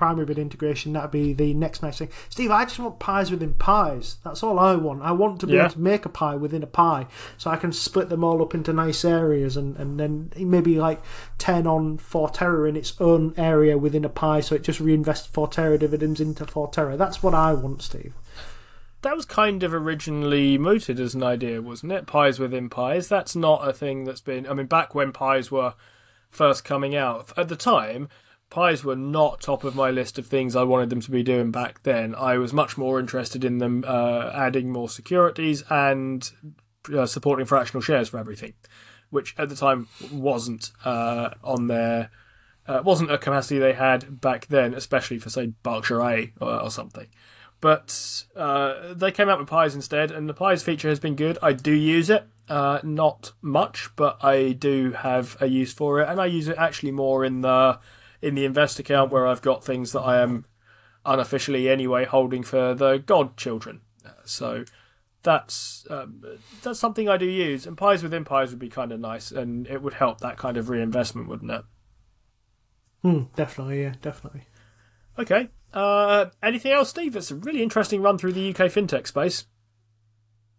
primary bid integration, that'd be the next nice thing. Steve, I just want pies within pies. That's all I want. I want to be Yeah. able to make a pie within a pie, so I can split them all up into nice areas, and, and then maybe like ten on Forterra in its own area within a pie, so it just reinvests Forterra dividends into Forterra. That's what I want, Steve. That was kind of originally mooted as an idea, wasn't it? Pies within pies. That's not a thing that's been. I mean, back when pies were first coming out, at the time, pies were not top of my list of things I wanted them to be doing back then. I was much more interested in them uh, adding more securities and uh, supporting fractional shares for everything, which at the time wasn't uh, on their. Uh, wasn't a capacity they had back then, especially for say Berkshire A or, or something but uh, they came out with pies instead, and the pies feature has been good. I do use it, uh, not much, but I do have a use for it, and I use it actually more in the in the invest account where I've got things that I am unofficially anyway holding for the godchildren. So that's um, that's something I do use, and pies within pies would be kind of nice, and it would help that kind of reinvestment, wouldn't it? Hmm, definitely, yeah, definitely. Okay. Uh, anything else, Steve? It's a really interesting run through the UK fintech space.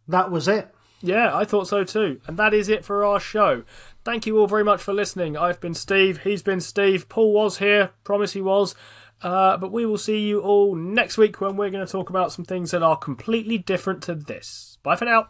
That was it. Yeah, I thought so too. And that is it for our show. Thank you all very much for listening. I've been Steve. He's been Steve. Paul was here. Promise he was. Uh, but we will see you all next week when we're going to talk about some things that are completely different to this. Bye for now.